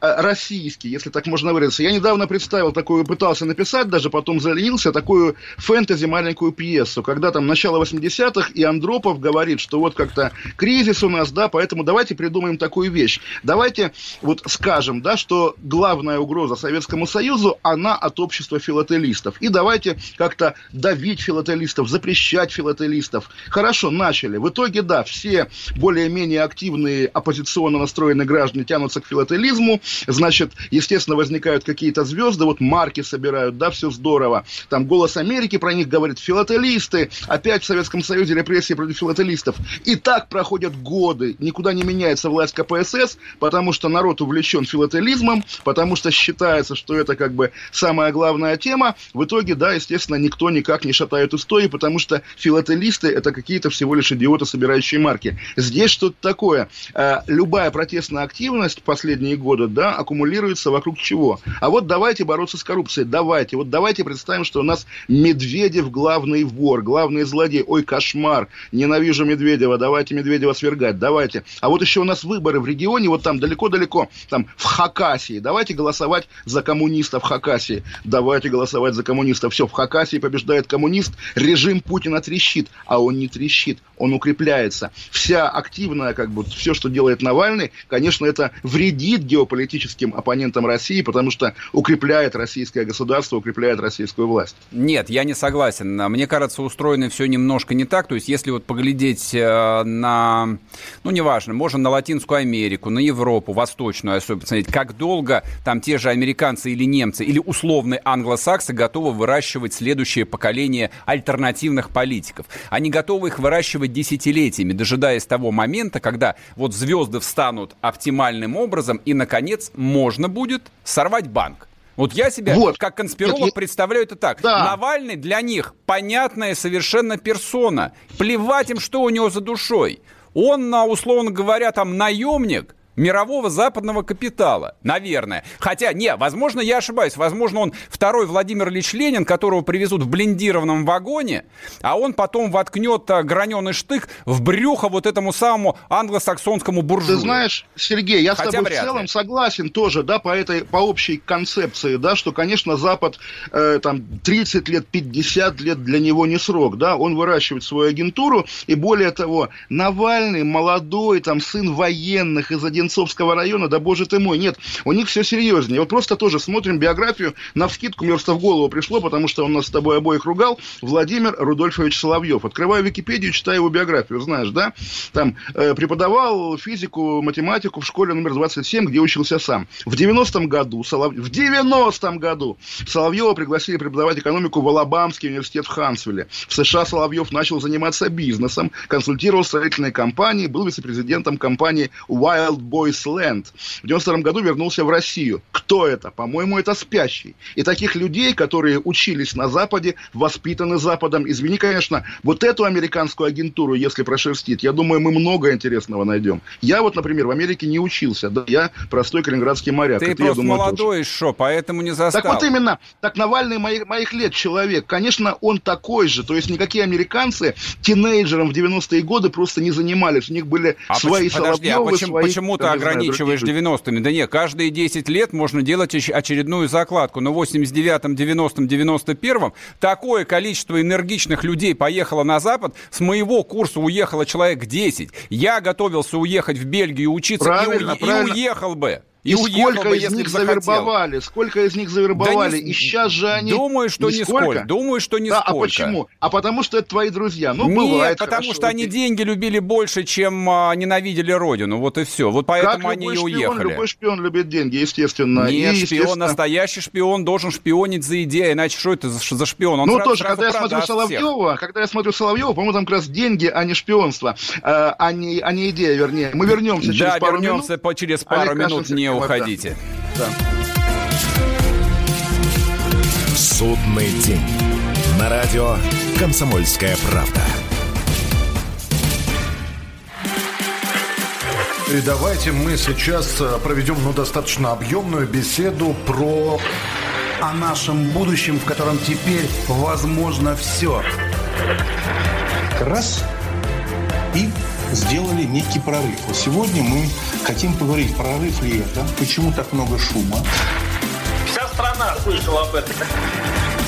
Э, российский, если так можно выразиться. Я недавно представил такую, пытался написать, даже потом заленился, такую фэнтези маленькую пьесу, когда там начало 80-х, и Андропов говорит, что вот как-то кризис у нас, да, поэтому давайте придумаем такую вещь. Давайте вот скажем, да, что главная угроза Советскому Союзу, она от общества филателистов. И давайте как-то давить филателистов, запрещать филателистов. Хорошо, начали. В итоге, да, все более-менее активные оппозиционно настроенные граждане тянутся к филателизму, Значит, естественно, возникают какие-то звезды, вот марки собирают, да, все здорово. Там «Голос Америки» про них говорит, филателисты, опять в Советском Союзе репрессии против филателистов. И так проходят годы, никуда не меняется власть КПСС, потому что народ увлечен филателизмом, потому что считается, что это как бы самая главная тема. В итоге, да, естественно, никто никак не шатает истории, потому что филателисты это какие-то всего лишь идиоты, собирающие марки. Здесь что-то такое. Э, любая протестная активность последние годы, да, аккумулируется вокруг чего? А вот давайте бороться с коррупцией, давайте. Вот давайте представим, что у нас Медведев главный вор, главный злодей. Ой, кошмар, ненавижу Медведева, давайте Медведева свергать, давайте. А вот еще у нас выборы в регионе, вот там далеко-далеко, там в Хакасии. Давайте голосовать за коммунистов в Хакасии. Давайте голосовать за коммунистов. Все, в Хакасии побеждает коммунист, режим Путина трещит, а он не трещит, он укрепляется. Вся активная, как бы, все, что делает Навальный, конечно, это вредит геополитически политическим оппонентом России, потому что укрепляет российское государство, укрепляет российскую власть. Нет, я не согласен. Мне кажется, устроено все немножко не так. То есть, если вот поглядеть э, на, ну, неважно, можно на Латинскую Америку, на Европу, Восточную особенно, посмотреть, как долго там те же американцы или немцы, или условные англосаксы готовы выращивать следующее поколение альтернативных политиков. Они готовы их выращивать десятилетиями, дожидаясь того момента, когда вот звезды встанут оптимальным образом, и, наконец, месяц можно будет сорвать банк. Вот я себя вот. как конспиролог Нет, представляю это так. Да. Навальный для них понятная совершенно персона. Плевать им, что у него за душой. Он, условно говоря, там наемник – мирового западного капитала, наверное. Хотя, не, возможно, я ошибаюсь. Возможно, он второй Владимир Ильич Ленин, которого привезут в блиндированном вагоне, а он потом воткнет а, граненый штык в брюхо вот этому самому англосаксонскому буржую. Ты знаешь, Сергей, я Хотя с тобой в целом ли. согласен тоже, да, по этой, по общей концепции, да, что, конечно, Запад э, там 30 лет, 50 лет для него не срок, да, он выращивает свою агентуру, и более того, Навальный молодой, там, сын военных из 11 Одинцовского района, да боже ты мой, нет, у них все серьезнее. Вот просто тоже смотрим биографию, на вскидку мне просто в голову пришло, потому что он нас с тобой обоих ругал, Владимир Рудольфович Соловьев. Открываю Википедию, читаю его биографию, знаешь, да? Там э, преподавал физику, математику в школе номер 27, где учился сам. В 90-м году, Солов... в 90-м году Соловьева пригласили преподавать экономику в Алабамский университет в Хансвилле. В США Соловьев начал заниматься бизнесом, консультировал строительные компании, был вице-президентом компании Wild Boys Land. В 92 году вернулся в Россию. Кто это? По-моему, это спящий. И таких людей, которые учились на Западе, воспитаны Западом, извини, конечно, вот эту американскую агентуру, если прошерстить, я думаю, мы много интересного найдем. Я вот, например, в Америке не учился, да, я простой калининградский моряк. Ты Это, просто думаю, молодой еще, поэтому не застал. Так вот именно, так Навальный моих, моих лет человек, конечно, он такой же, то есть никакие американцы тинейджером в 90-е годы просто не занимались, у них были А свои поч- подожди, а Соловьевы, почему, свои, почему знаю, ограничиваешь люди. 90-ми? Да нет, каждые 10 лет можно делать оч- очередную закладку. Но в 89-м, 90-м, 91-м такое количество энергичных людей поехало на Запад. С моего курса уехало человек 10. Я готовился уехать в Бельгию учиться и, Правильно, и правильно. уехал бы. И, И, сколько бы, из них захотел. завербовали? Сколько из них завербовали? Да не- и сейчас же они... Думаю, что Нисколько? нисколько. Думаю, что Да, нисколько. а почему? А потому что это твои друзья. Ну, Нет, бывает, потому хорошо, что они окей. деньги любили больше, чем а, ненавидели родину. Вот и все. Вот Как поэтому они любой и шпион, уехали. любой шпион любит деньги, естественно. Нет, И, шпион, естественно, настоящий шпион должен шпионить за идею, иначе что это за, за шпион? Он ну, сразу- тоже, сразу когда я смотрю всех. Соловьева, когда я смотрю Соловьева, по-моему, там как раз деньги, а не шпионство, э, а, не, а не идея, вернее. Мы вернемся через Да, пару вернемся минут. через пару Олег минут, Кашин, не. Уходите. Да. Судный день. На радио «Комсомольская правда». И давайте мы сейчас э, проведем ну, достаточно объемную беседу про... о нашем будущем, в котором теперь возможно все. раз и сделали некий прорыв. Вот сегодня мы хотим поговорить, прорыв ли это, почему так много шума. Вся страна слышала об этом.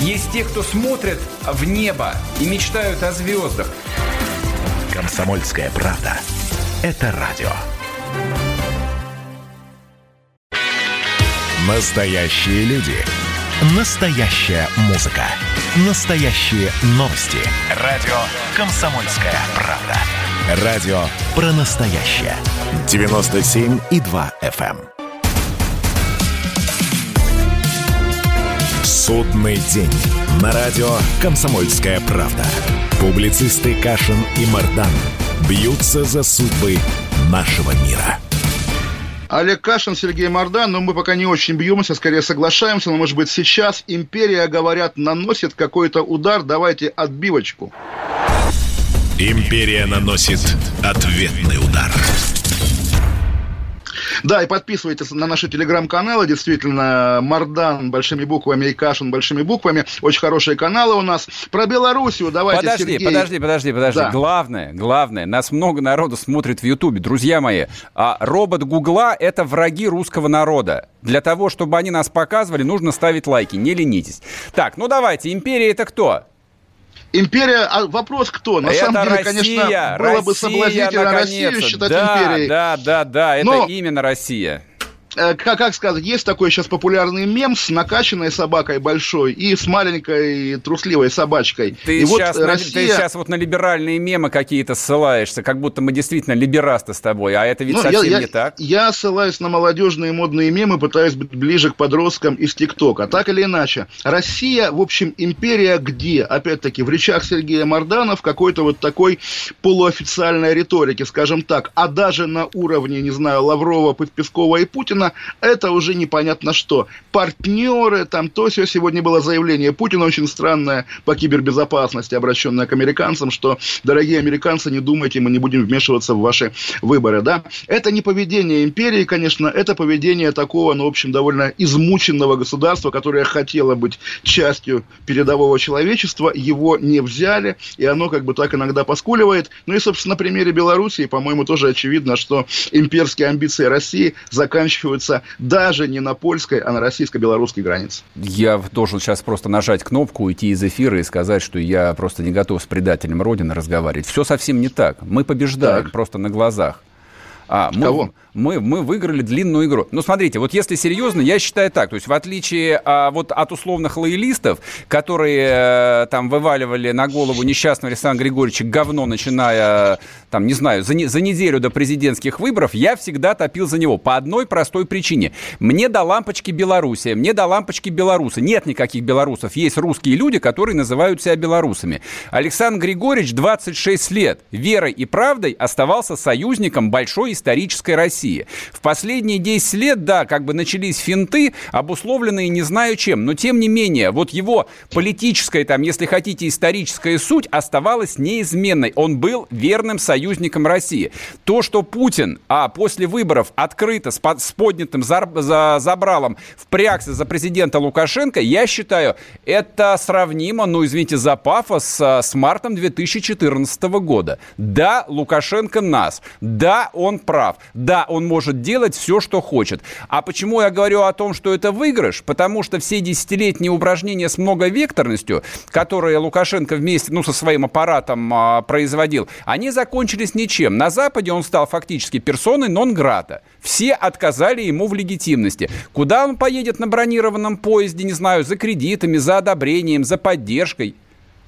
Есть те, кто смотрят в небо и мечтают о звездах. «Комсомольская правда». Это радио. Настоящие люди. Настоящая музыка. Настоящие новости. Радио «Комсомольская правда». Радио про настоящее. 97,2 FM. Судный день. На радио «Комсомольская правда». Публицисты Кашин и Мардан бьются за судьбы нашего мира. Олег Кашин, Сергей Мордан, но мы пока не очень бьемся, скорее соглашаемся, но, может быть, сейчас империя, говорят, наносит какой-то удар, давайте отбивочку. Империя наносит ответный удар. Да, и подписывайтесь на наши телеграм-каналы. Действительно, Мардан большими буквами и Кашин большими буквами. Очень хорошие каналы у нас. Про Белоруссию давайте, Подожди, Сергей. подожди, подожди, подожди. Да. Главное, главное, нас много народу смотрит в Ютубе, друзья мои. А робот Гугла – это враги русского народа. Для того, чтобы они нас показывали, нужно ставить лайки, не ленитесь. Так, ну давайте, империя – это кто? Империя, а вопрос кто? На это самом деле, Россия, конечно, было бы Россия, соблазнительно Россию наконец-то. считать да, империей. Да, да, да, это Но- именно Россия. Э, как, как сказать, есть такой сейчас популярный мем с накачанной собакой большой и с маленькой трусливой собачкой. Ты, и сейчас, вот на- Россия... ты сейчас вот на либеральные мемы какие-то ссылаешься, как будто мы действительно либерасты с тобой, а это ведь Ну, совсем я, не я- так. Я ссылаюсь на молодежные модные мемы, пытаюсь быть ближе к подросткам из ТикТока. Так или иначе, Россия, в общем, империя где? Опять-таки, в речах Сергея Мардана в какой-то вот такой полуофициальной риторике, скажем так. А даже на уровне, не знаю, Лаврова, Пескова и Путина, это уже непонятно что. Партнеры, там то все. Сегодня было заявление Путина очень странное по кибербезопасности, обращенное к американцам, что, дорогие американцы, не думайте, мы не будем вмешиваться в ваши выборы, да. Это не поведение империи, конечно, это поведение такого, ну, в общем, довольно измученного государства, которое хотело быть частью передового человечества, его не взяли, и оно как бы так иногда поскуливает. Ну и, собственно, на примере Белоруссии, по-моему, тоже очевидно, что имперские амбиции России заканчиваются даже не на польской, а на российско-белорусской границе. Я должен сейчас просто нажать кнопку, уйти из эфира и сказать, что я просто не готов с предателем Родины разговаривать. Все совсем не так. Мы побеждаем Так. просто на глазах. А, мы, Кого? Мы, мы выиграли длинную игру. Ну, смотрите, вот если серьезно, я считаю так. То есть, в отличие а, вот от условных лоялистов, которые а, там вываливали на голову несчастного Александра Григорьевича говно, начиная, там, не знаю, за, не, за неделю до президентских выборов, я всегда топил за него. По одной простой причине. Мне до лампочки Белоруссия, мне до лампочки белорусы. Нет никаких белорусов. Есть русские люди, которые называют себя белорусами. Александр Григорьевич 26 лет верой и правдой оставался союзником большой исторической России. В последние 10 лет, да, как бы начались финты, обусловленные не знаю чем, но тем не менее, вот его политическая, там, если хотите, историческая суть оставалась неизменной. Он был верным союзником России. То, что Путин, а после выборов открыто с, под, с поднятым за, за, забралом впрягся за президента Лукашенко, я считаю, это сравнимо, ну, извините за пафос, с, с мартом 2014 года. Да, Лукашенко нас. Да, он прав. Да, он может делать все, что хочет. А почему я говорю о том, что это выигрыш? Потому что все десятилетние упражнения с многовекторностью, которые Лукашенко вместе, ну, со своим аппаратом а, производил, они закончились ничем. На Западе он стал фактически персоной нон-грата. Все отказали ему в легитимности. Куда он поедет на бронированном поезде, не знаю, за кредитами, за одобрением, за поддержкой?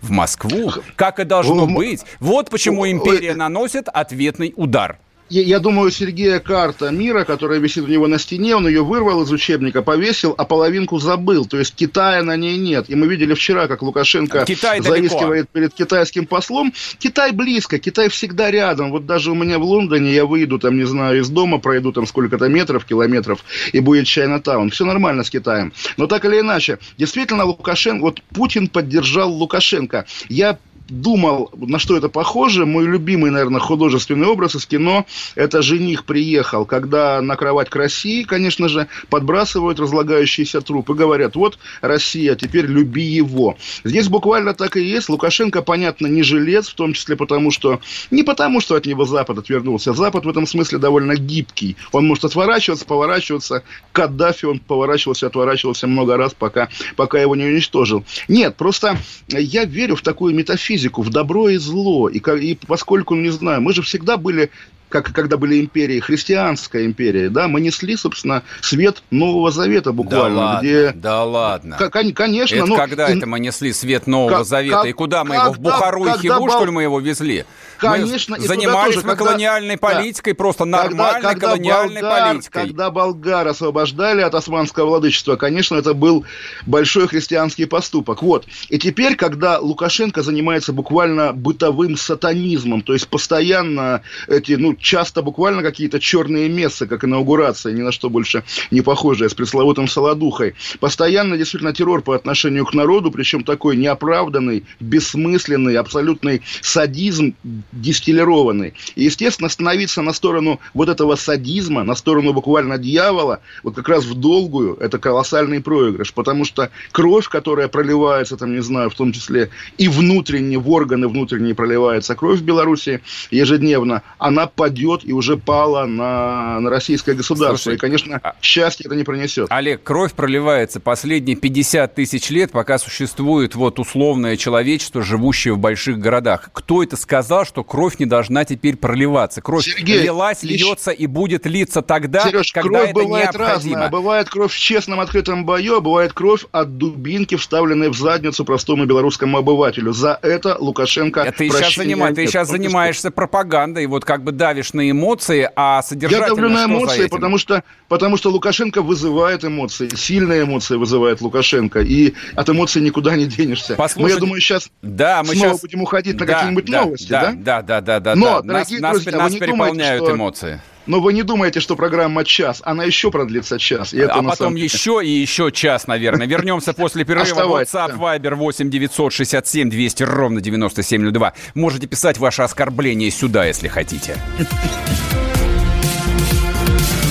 В Москву, как и должно быть. Вот почему империя наносит ответный удар я, я думаю, Сергея карта мира, которая висит у него на стене, он ее вырвал из учебника, повесил, а половинку забыл. То есть Китая на ней нет. И мы видели вчера, как Лукашенко Китай заискивает далеко. перед китайским послом. Китай близко, Китай всегда рядом. Вот даже у меня в Лондоне я выйду, там, не знаю, из дома, пройду там сколько-то метров, километров, и будет Чайна-таун. Все нормально с Китаем. Но так или иначе, действительно, Лукашенко, вот Путин поддержал Лукашенко. Я думал, на что это похоже. Мой любимый, наверное, художественный образ из кино – это «Жених приехал», когда на кровать к России, конечно же, подбрасывают разлагающийся труп и говорят, вот Россия, теперь люби его. Здесь буквально так и есть. Лукашенко, понятно, не жилец, в том числе потому, что... Не потому, что от него Запад отвернулся. Запад в этом смысле довольно гибкий. Он может отворачиваться, поворачиваться. Каддафи он поворачивался, отворачивался много раз, пока, пока его не уничтожил. Нет, просто я верю в такую метафизику физику, в добро и зло. И, и поскольку, ну, не знаю, мы же всегда были как когда были империи, христианская империя, да, мы несли, собственно, свет Нового Завета буквально. Да ладно, где... да ладно. К- конечно. Это но... когда и... это мы несли свет Нового как, Завета? Как, и куда мы его? В Бухару когда, и Хиву, когда... что ли, мы его везли? Конечно. Мы занимались тоже, мы когда... колониальной политикой, да. просто нормальной когда, когда колониальной болгар, политикой. Когда болгар освобождали от османского владычества, конечно, это был большой христианский поступок. Вот. И теперь, когда Лукашенко занимается буквально бытовым сатанизмом, то есть постоянно эти, ну, часто буквально какие-то черные мессы, как инаугурация, ни на что больше не похожая, с пресловутым Солодухой. Постоянно действительно террор по отношению к народу, причем такой неоправданный, бессмысленный, абсолютный садизм дистиллированный. И, естественно, становиться на сторону вот этого садизма, на сторону буквально дьявола, вот как раз в долгую, это колоссальный проигрыш, потому что кровь, которая проливается, там, не знаю, в том числе и внутренне, в органы внутренние проливается кровь в Беларуси ежедневно, она падет и уже пала на, на российское государство. Слушай, и, конечно, а... счастье это не пронесет. Олег, кровь проливается последние 50 тысяч лет, пока существует вот условное человечество, живущее в больших городах. Кто это сказал, что кровь не должна теперь проливаться? Кровь Сергей, лилась, лишь... льется и будет литься тогда, Сереж, когда кровь это бывает необходимо. Разная. Бывает кровь в честном открытом бою, а бывает кровь от дубинки, вставленной в задницу простому белорусскому обывателю. За это Лукашенко это ты сейчас, занима... ты сейчас занимаешься пропагандой, вот как бы давишь давишь на эмоции, а содержательно Я давлю на эмоции, потому что, потому что Лукашенко вызывает эмоции, сильные эмоции вызывает Лукашенко, и от эмоций никуда не денешься. Послушать... Мы, я думаю, сейчас да, мы снова сейчас... будем уходить на да, какие-нибудь да, новости, да? Да, да, да, да. Но, да. дорогие нас, друзья, нас, нас переполняют думаете, что... эмоции. Но вы не думаете, что программа час, она еще продлится час. И это а потом самом... еще и еще час, наверное. Вернемся после перерыва. WhatsApp, Viber 8 967 200 ровно 9702. Можете писать ваше оскорбление сюда, если хотите.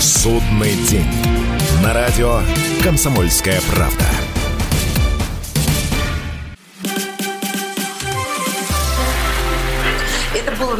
Судный день. На радио «Комсомольская правда».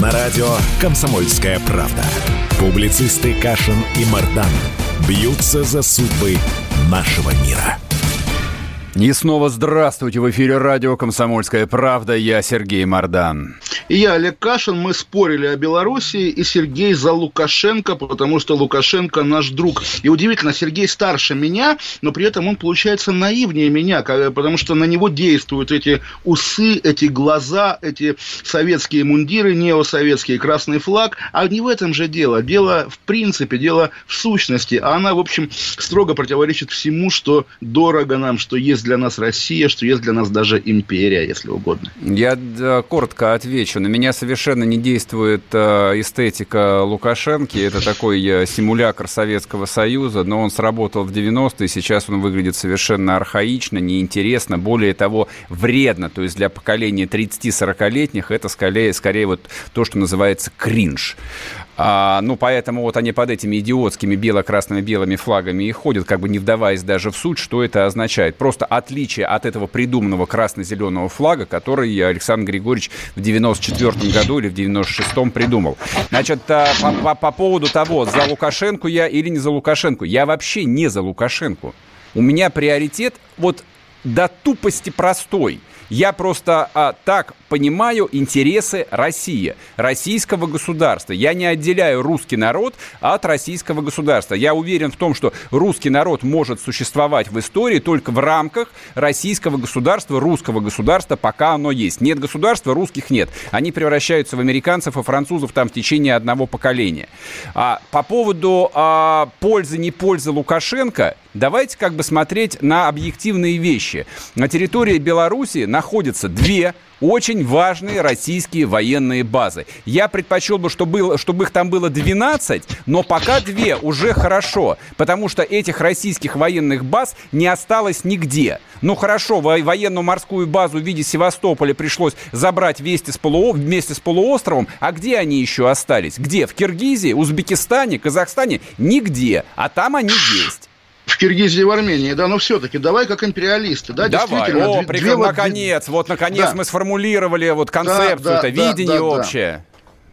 На радио «Комсомольская правда». Публицисты Кашин и Мардан бьются за судьбы нашего мира. И снова здравствуйте. В эфире радио «Комсомольская правда». Я Сергей Мордан. И я, Олег Кашин, мы спорили о Белоруссии, и Сергей за Лукашенко, потому что Лукашенко наш друг. И удивительно, Сергей старше меня, но при этом он получается наивнее меня, потому что на него действуют эти усы, эти глаза, эти советские мундиры, неосоветские, красный флаг. А не в этом же дело. Дело в принципе, дело в сущности. А она, в общем, строго противоречит всему, что дорого нам, что есть для нас Россия, что есть для нас даже империя, если угодно. Я да, коротко отвечу на меня совершенно не действует э, эстетика Лукашенки. Это такой э, симулятор Советского Союза, но он сработал в 90-е, сейчас он выглядит совершенно архаично, неинтересно, более того, вредно. То есть для поколения 30-40-летних это скорее, скорее вот то, что называется кринж. А, ну, поэтому вот они под этими идиотскими бело-красными белыми флагами и ходят, как бы не вдаваясь даже в суть, что это означает. Просто отличие от этого придуманного красно-зеленого флага, который Александр Григорьевич в 94 году или в 96-м придумал. Значит, а, по, по, по поводу того, за Лукашенко я или не за Лукашенко, я вообще не за Лукашенко. У меня приоритет вот до тупости простой – я просто а, так понимаю интересы России, российского государства. Я не отделяю русский народ от российского государства. Я уверен в том, что русский народ может существовать в истории только в рамках российского государства, русского государства, пока оно есть. Нет государства, русских нет. Они превращаются в американцев и французов там в течение одного поколения. А, по поводу а, пользы, не пользы Лукашенко, давайте как бы смотреть на объективные вещи. На территории Беларуси находятся две очень важные российские военные базы. Я предпочел бы, чтобы, было, чтобы их там было 12, но пока две уже хорошо, потому что этих российских военных баз не осталось нигде. Ну хорошо, военно-морскую базу в виде Севастополя пришлось забрать вместе с, полуо... вместе с полуостровом, а где они еще остались? Где? В Киргизии, Узбекистане, Казахстане? Нигде, а там они есть в Киргизии и в Армении, да, но все-таки давай как империалисты, да, давай. действительно. О, две, две, наконец, вот наконец да. мы сформулировали вот концепцию, да, да, видение да, общее.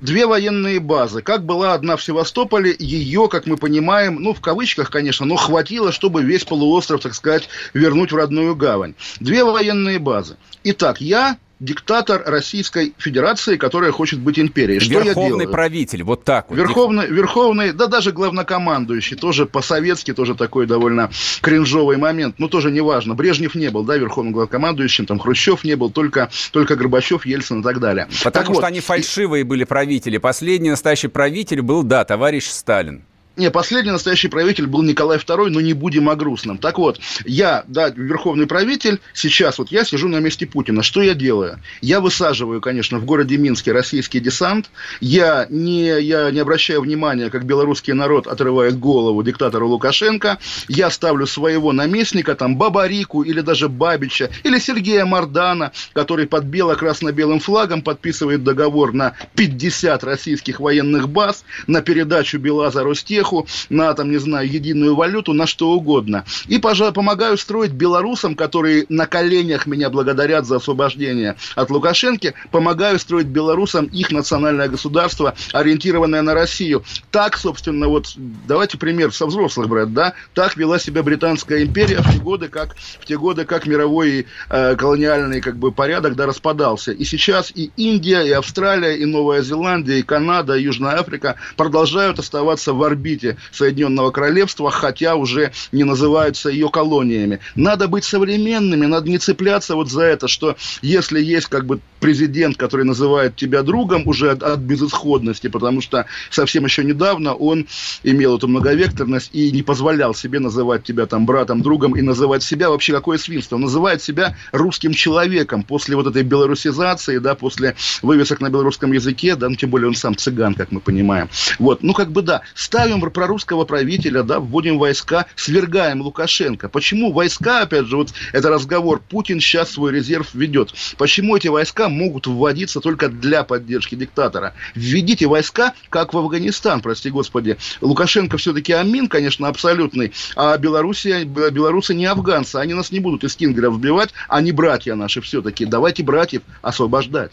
Две военные базы. Как была одна в Севастополе, ее, как мы понимаем, ну, в кавычках, конечно, но хватило, чтобы весь полуостров, так сказать, вернуть в родную гавань. Две военные базы. Итак, я диктатор Российской Федерации, которая хочет быть империей. Что Верховный я делаю? правитель, вот так вот. Верховный, верховный, да даже главнокомандующий, тоже по-советски, тоже такой довольно кринжовый момент, но тоже неважно. Брежнев не был, да, верховным главнокомандующим, там Хрущев не был, только, только Горбачев, Ельцин и так далее. Потому так что вот. они фальшивые были правители. Последний настоящий правитель был, да, товарищ Сталин. Не, последний настоящий правитель был Николай II, но не будем о грустном. Так вот, я, да, верховный правитель, сейчас вот я сижу на месте Путина. Что я делаю? Я высаживаю, конечно, в городе Минске российский десант. Я не, я не обращаю внимания, как белорусский народ отрывает голову диктатору Лукашенко. Я ставлю своего наместника, там, Бабарику или даже Бабича, или Сергея Мардана, который под бело-красно-белым флагом подписывает договор на 50 российских военных баз, на передачу Белаза Ростех, успеху, на, там, не знаю, единую валюту, на что угодно. И, пожалуй, помогаю строить белорусам, которые на коленях меня благодарят за освобождение от Лукашенко, помогаю строить белорусам их национальное государство, ориентированное на Россию. Так, собственно, вот, давайте пример со взрослых брать, да, так вела себя Британская империя в те годы, как, в те годы, как мировой э, колониальный как бы, порядок да, распадался. И сейчас и Индия, и Австралия, и Новая Зеландия, и Канада, и Южная Африка продолжают оставаться в орбите орбите Соединенного Королевства, хотя уже не называются ее колониями. Надо быть современными, надо не цепляться вот за это, что если есть как бы президент, который называет тебя другом уже от, от безысходности, потому что совсем еще недавно он имел эту многовекторность и не позволял себе называть тебя там братом, другом и называть себя вообще какое свинство. Он называет себя русским человеком после вот этой белорусизации, да, после вывесок на белорусском языке, да, ну, тем более он сам цыган, как мы понимаем. Вот, ну, как бы да, ставим вводим прорусского правителя, да, вводим войска, свергаем Лукашенко. Почему войска, опять же, вот это разговор, Путин сейчас свой резерв ведет. Почему эти войска могут вводиться только для поддержки диктатора? Введите войска, как в Афганистан, прости господи. Лукашенко все-таки амин, конечно, абсолютный, а Белоруссия, белорусы не афганцы, они нас не будут из Кингера вбивать, они братья наши все-таки. Давайте братьев освобождать.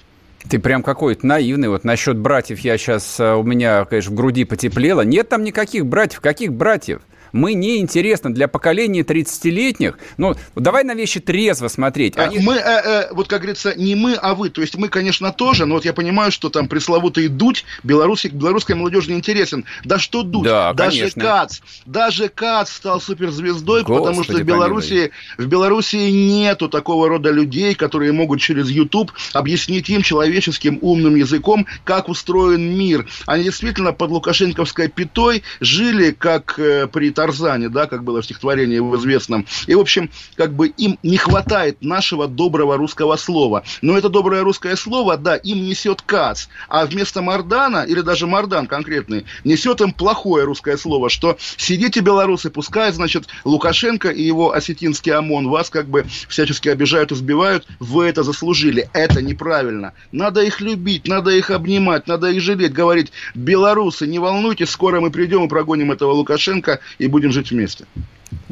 Ты прям какой-то наивный. Вот насчет братьев я сейчас, э, у меня, конечно, в груди потеплело. Нет там никаких братьев. Каких братьев? Мы не интересны для поколения 30-летних. Ну, давай на вещи трезво смотреть. Э, Они... Мы, э, э, вот как говорится, не мы, а вы. То есть мы, конечно, тоже, но вот я понимаю, что там пресловутый Дудь белорусский, белорусской молодежи не интересен. Да что Дудь? Да, даже конечно. Кац. Даже Кац стал суперзвездой, Господи, потому что в Беларуси, в Белоруссии нету такого рода людей, которые могут через YouTube объяснить им человеческим умным языком, как устроен мир. Они действительно под лукашенковской пятой жили, как э, при Тарзане, да, как было в стихотворении в известном. И, в общем, как бы им не хватает нашего доброго русского слова. Но это доброе русское слово, да, им несет Кац. А вместо Мардана, или даже Мардан конкретный, несет им плохое русское слово, что сидите, белорусы, пускай, значит, Лукашенко и его осетинский ОМОН вас как бы всячески обижают, избивают, вы это заслужили. Это неправильно. Надо их любить, надо их обнимать, надо их жалеть, говорить, белорусы, не волнуйтесь, скоро мы придем и прогоним этого Лукашенко и будем жить вместе.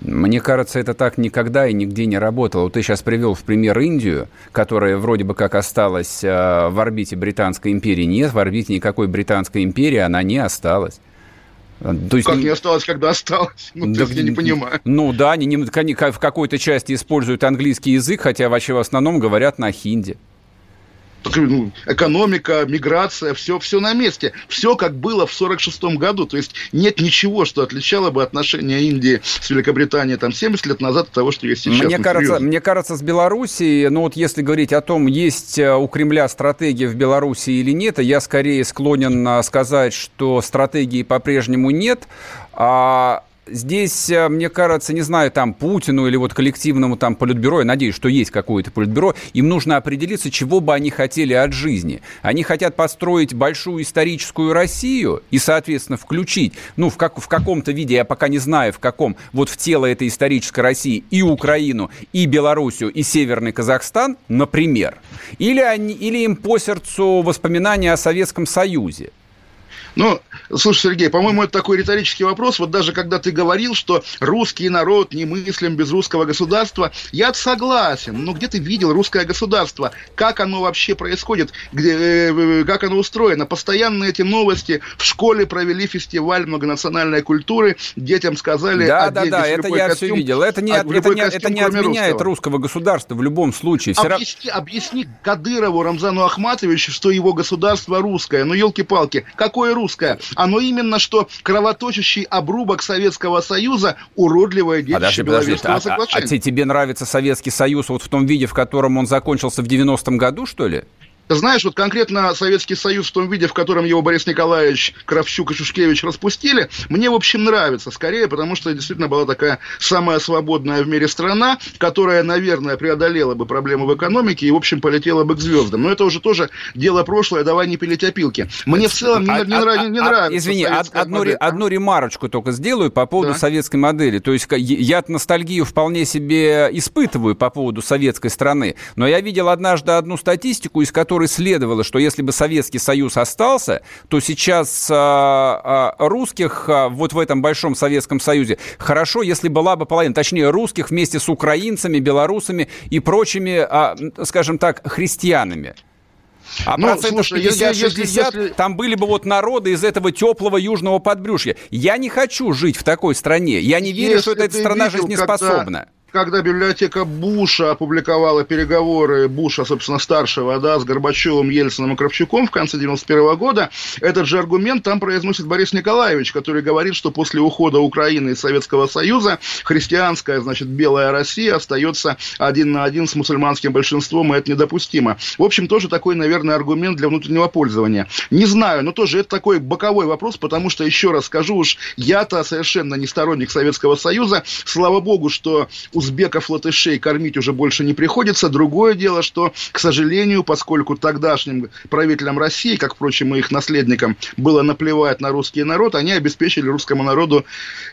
Мне кажется, это так никогда и нигде не работало. Ты сейчас привел в пример Индию, которая вроде бы как осталась э, в орбите Британской империи. Нет, в орбите никакой Британской империи она не осталась. То есть, как не осталось, когда осталось? Ну, да, я не понимаю. Ну да, они, они в какой-то части используют английский язык, хотя вообще в основном говорят на хинди ну, экономика, миграция, все, все на месте. Все как было в 1946 году. То есть нет ничего, что отличало бы отношения Индии с Великобританией там 70 лет назад от того, что есть сейчас. Мне, ну, кажется, мне кажется, с Белоруссией, ну вот если говорить о том, есть э, у Кремля стратегия в Белоруссии или нет, я скорее склонен э, сказать, что стратегии по-прежнему нет. А здесь, э, мне кажется, не знаю, там Путину или вот коллективному там политбюро, я надеюсь, что есть какое-то политбюро, им нужно определиться, чего бы они хотели от жизни. Они хотят построить большую историческую Россию и, соответственно, включить, ну, в, как, в каком-то виде, я пока не знаю, в каком, вот в тело этой исторической России и Украину, и Белоруссию, и Северный Казахстан, например. Или, они, или им по сердцу воспоминания о Советском Союзе. Ну, слушай, Сергей, по-моему, это такой риторический вопрос. Вот даже когда ты говорил, что русский народ не мыслим без русского государства, я согласен. Но где ты видел русское государство? Как оно вообще происходит? Где, э, как оно устроено? Постоянно эти новости. В школе провели фестиваль многонациональной культуры. Детям сказали... Да, да, да, это я костюм, все видел. Это не, а, это не, костюм, это не отменяет русского. русского государства в любом случае. Все объясни, объясни Кадырову Рамзану Ахматовичу, что его государство русское. Ну, елки-палки, какое русское? Русское. Оно именно что кровоточащий обрубок Советского Союза, уродливое детище подожди, подожди, а, соглашения. А, а тебе нравится Советский Союз вот в том виде, в котором он закончился в 90-м году, что ли? Знаешь, вот конкретно Советский Союз в том виде, в котором его Борис Николаевич, Кравчук и Шушкевич распустили, мне, в общем, нравится скорее, потому что действительно была такая самая свободная в мире страна, которая, наверное, преодолела бы проблемы в экономике и, в общем, полетела бы к звездам. Но это уже тоже дело прошлое, давай не пилить опилки. Мне в целом не, а, не, а, нрав, не а, нравится. Извини, одну, одну ремарочку только сделаю по поводу да. советской модели. То есть я ностальгию вполне себе испытываю по поводу советской страны, но я видел однажды одну статистику, из которой которой следовало, что если бы Советский Союз остался, то сейчас а, а, русских а, вот в этом большом Советском Союзе хорошо, если была бы половина, точнее русских вместе с украинцами, белорусами и прочими, скажем так, христианами. А ну, процентов 50-60 там были бы вот народы из этого теплого южного подбрюшья. Я не хочу жить в такой стране. Я не верю, что эта страна видел, жизнеспособна. Когда когда библиотека Буша опубликовала переговоры Буша, собственно, старшего, да, с Горбачевым, Ельциным и Кравчуком в конце 91 года, этот же аргумент там произносит Борис Николаевич, который говорит, что после ухода Украины из Советского Союза христианская, значит, белая Россия остается один на один с мусульманским большинством, и это недопустимо. В общем, тоже такой, наверное, аргумент для внутреннего пользования. Не знаю, но тоже это такой боковой вопрос, потому что, еще раз скажу уж, я-то совершенно не сторонник Советского Союза. Слава богу, что у узбеков, латышей кормить уже больше не приходится. Другое дело, что, к сожалению, поскольку тогдашним правителям России, как, впрочем, и их наследникам, было наплевать на русский народ, они обеспечили русскому народу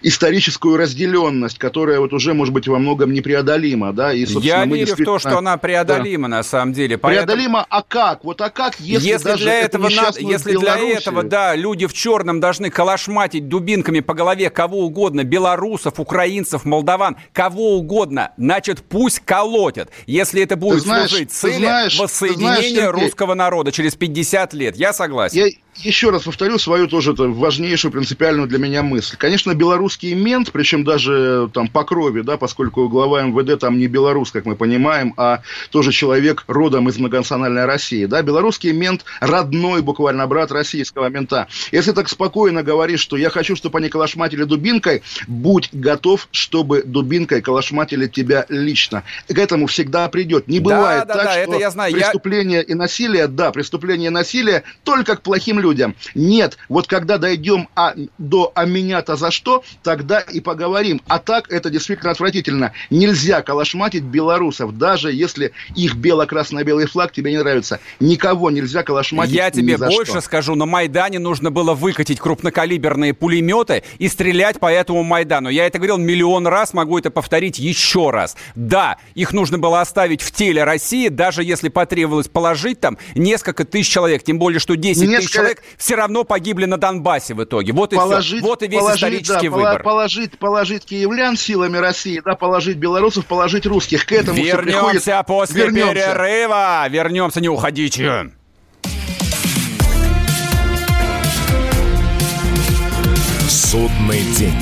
историческую разделенность, которая вот уже, может быть, во многом непреодолима. Да? И, Я верю действительно... в то, что она преодолима да. на самом деле. Поэтому... Преодолима, а как? Вот а как, если, если даже для этого надо, если для этого, да, люди в черном должны калашматить дубинками по голове кого угодно, белорусов, украинцев, молдаван, кого угодно, значит, пусть колотят, если это будет знаешь, служить цели знаешь, воссоединения знаешь, русского народа через 50 лет. Я согласен. Я, еще раз повторю свою тоже это важнейшую принципиальную для меня мысль. Конечно, белорусский мент, причем даже там по крови, да, поскольку глава МВД там не белорус, как мы понимаем, а тоже человек родом из многонациональной России, да, белорусский мент родной буквально брат российского мента. Если так спокойно говоришь, что я хочу, чтобы они калашматили дубинкой, будь готов, чтобы дубинкой калашматили тебя лично. К этому всегда придет. Не бывает да, да, так, да, что это я знаю. преступление я... и насилие, да, преступление и насилие только к плохим людям. Нет, вот когда дойдем а, до «а меня-то за что?», тогда и поговорим. А так это действительно отвратительно. Нельзя калашматить белорусов, даже если их бело-красно-белый флаг тебе не нравится. Никого нельзя калашматить Я тебе больше что. скажу, на Майдане нужно было выкатить крупнокалиберные пулеметы и стрелять по этому Майдану. Я это говорил миллион раз, могу это повторить еще раз. Да, их нужно было оставить в теле России, даже если потребовалось положить там несколько тысяч человек, тем более, что 10 несколько... тысяч человек все равно погибли на Донбассе в итоге. Вот положить, и все. Вот и весь положить, исторический да, выбор. Положить, положить киевлян силами России, да, положить белорусов, положить русских. К этому Вернемся приходит... после Вернемся. перерыва. Вернемся, не уходите. Судный день.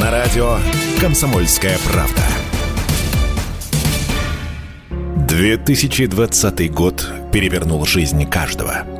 На радио «Комсомольская правда». 2020 год перевернул жизнь каждого.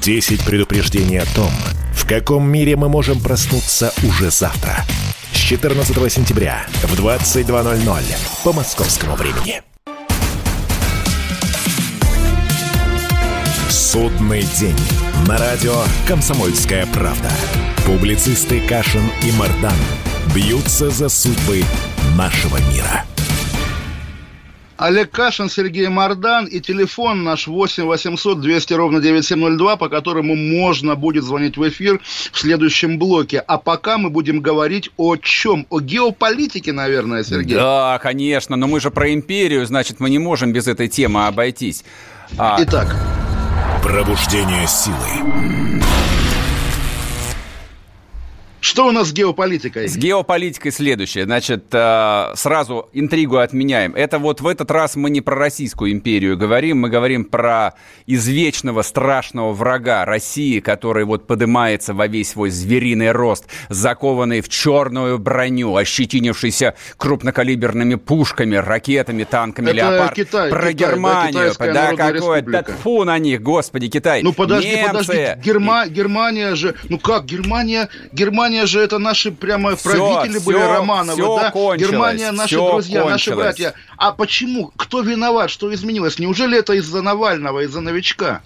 10 предупреждений о том, в каком мире мы можем проснуться уже завтра. С 14 сентября в 22.00 по московскому времени. Судный день. На радио «Комсомольская правда». Публицисты Кашин и Мардан бьются за судьбы нашего мира. Олег Кашин, Сергей Мордан и телефон наш 8 800 200 ровно 9702, по которому можно будет звонить в эфир в следующем блоке. А пока мы будем говорить о чем? О геополитике, наверное, Сергей. Да, конечно, но мы же про империю, значит, мы не можем без этой темы обойтись. А... Итак. Пробуждение силы. Что у нас с геополитикой? С геополитикой следующее. Значит, э, сразу интригу отменяем. Это вот в этот раз мы не про Российскую империю говорим, мы говорим про извечного страшного врага России, который вот поднимается во весь свой звериный рост, закованный в черную броню, ощетинившийся крупнокалиберными пушками, ракетами, танками, Это леопард. Китай, про Китай, Германию. Да, да какой? Да фу на них, господи, Китай. Ну подожди, Немцы. подожди. Герма... Германия же... Ну как, Германия... Германия Германия же это наши прямо все, правители все, были Романовы, все да? Германия наши все друзья, кончилось. наши братья. А почему? Кто виноват? Что изменилось? Неужели это из-за Навального, из-за новичка?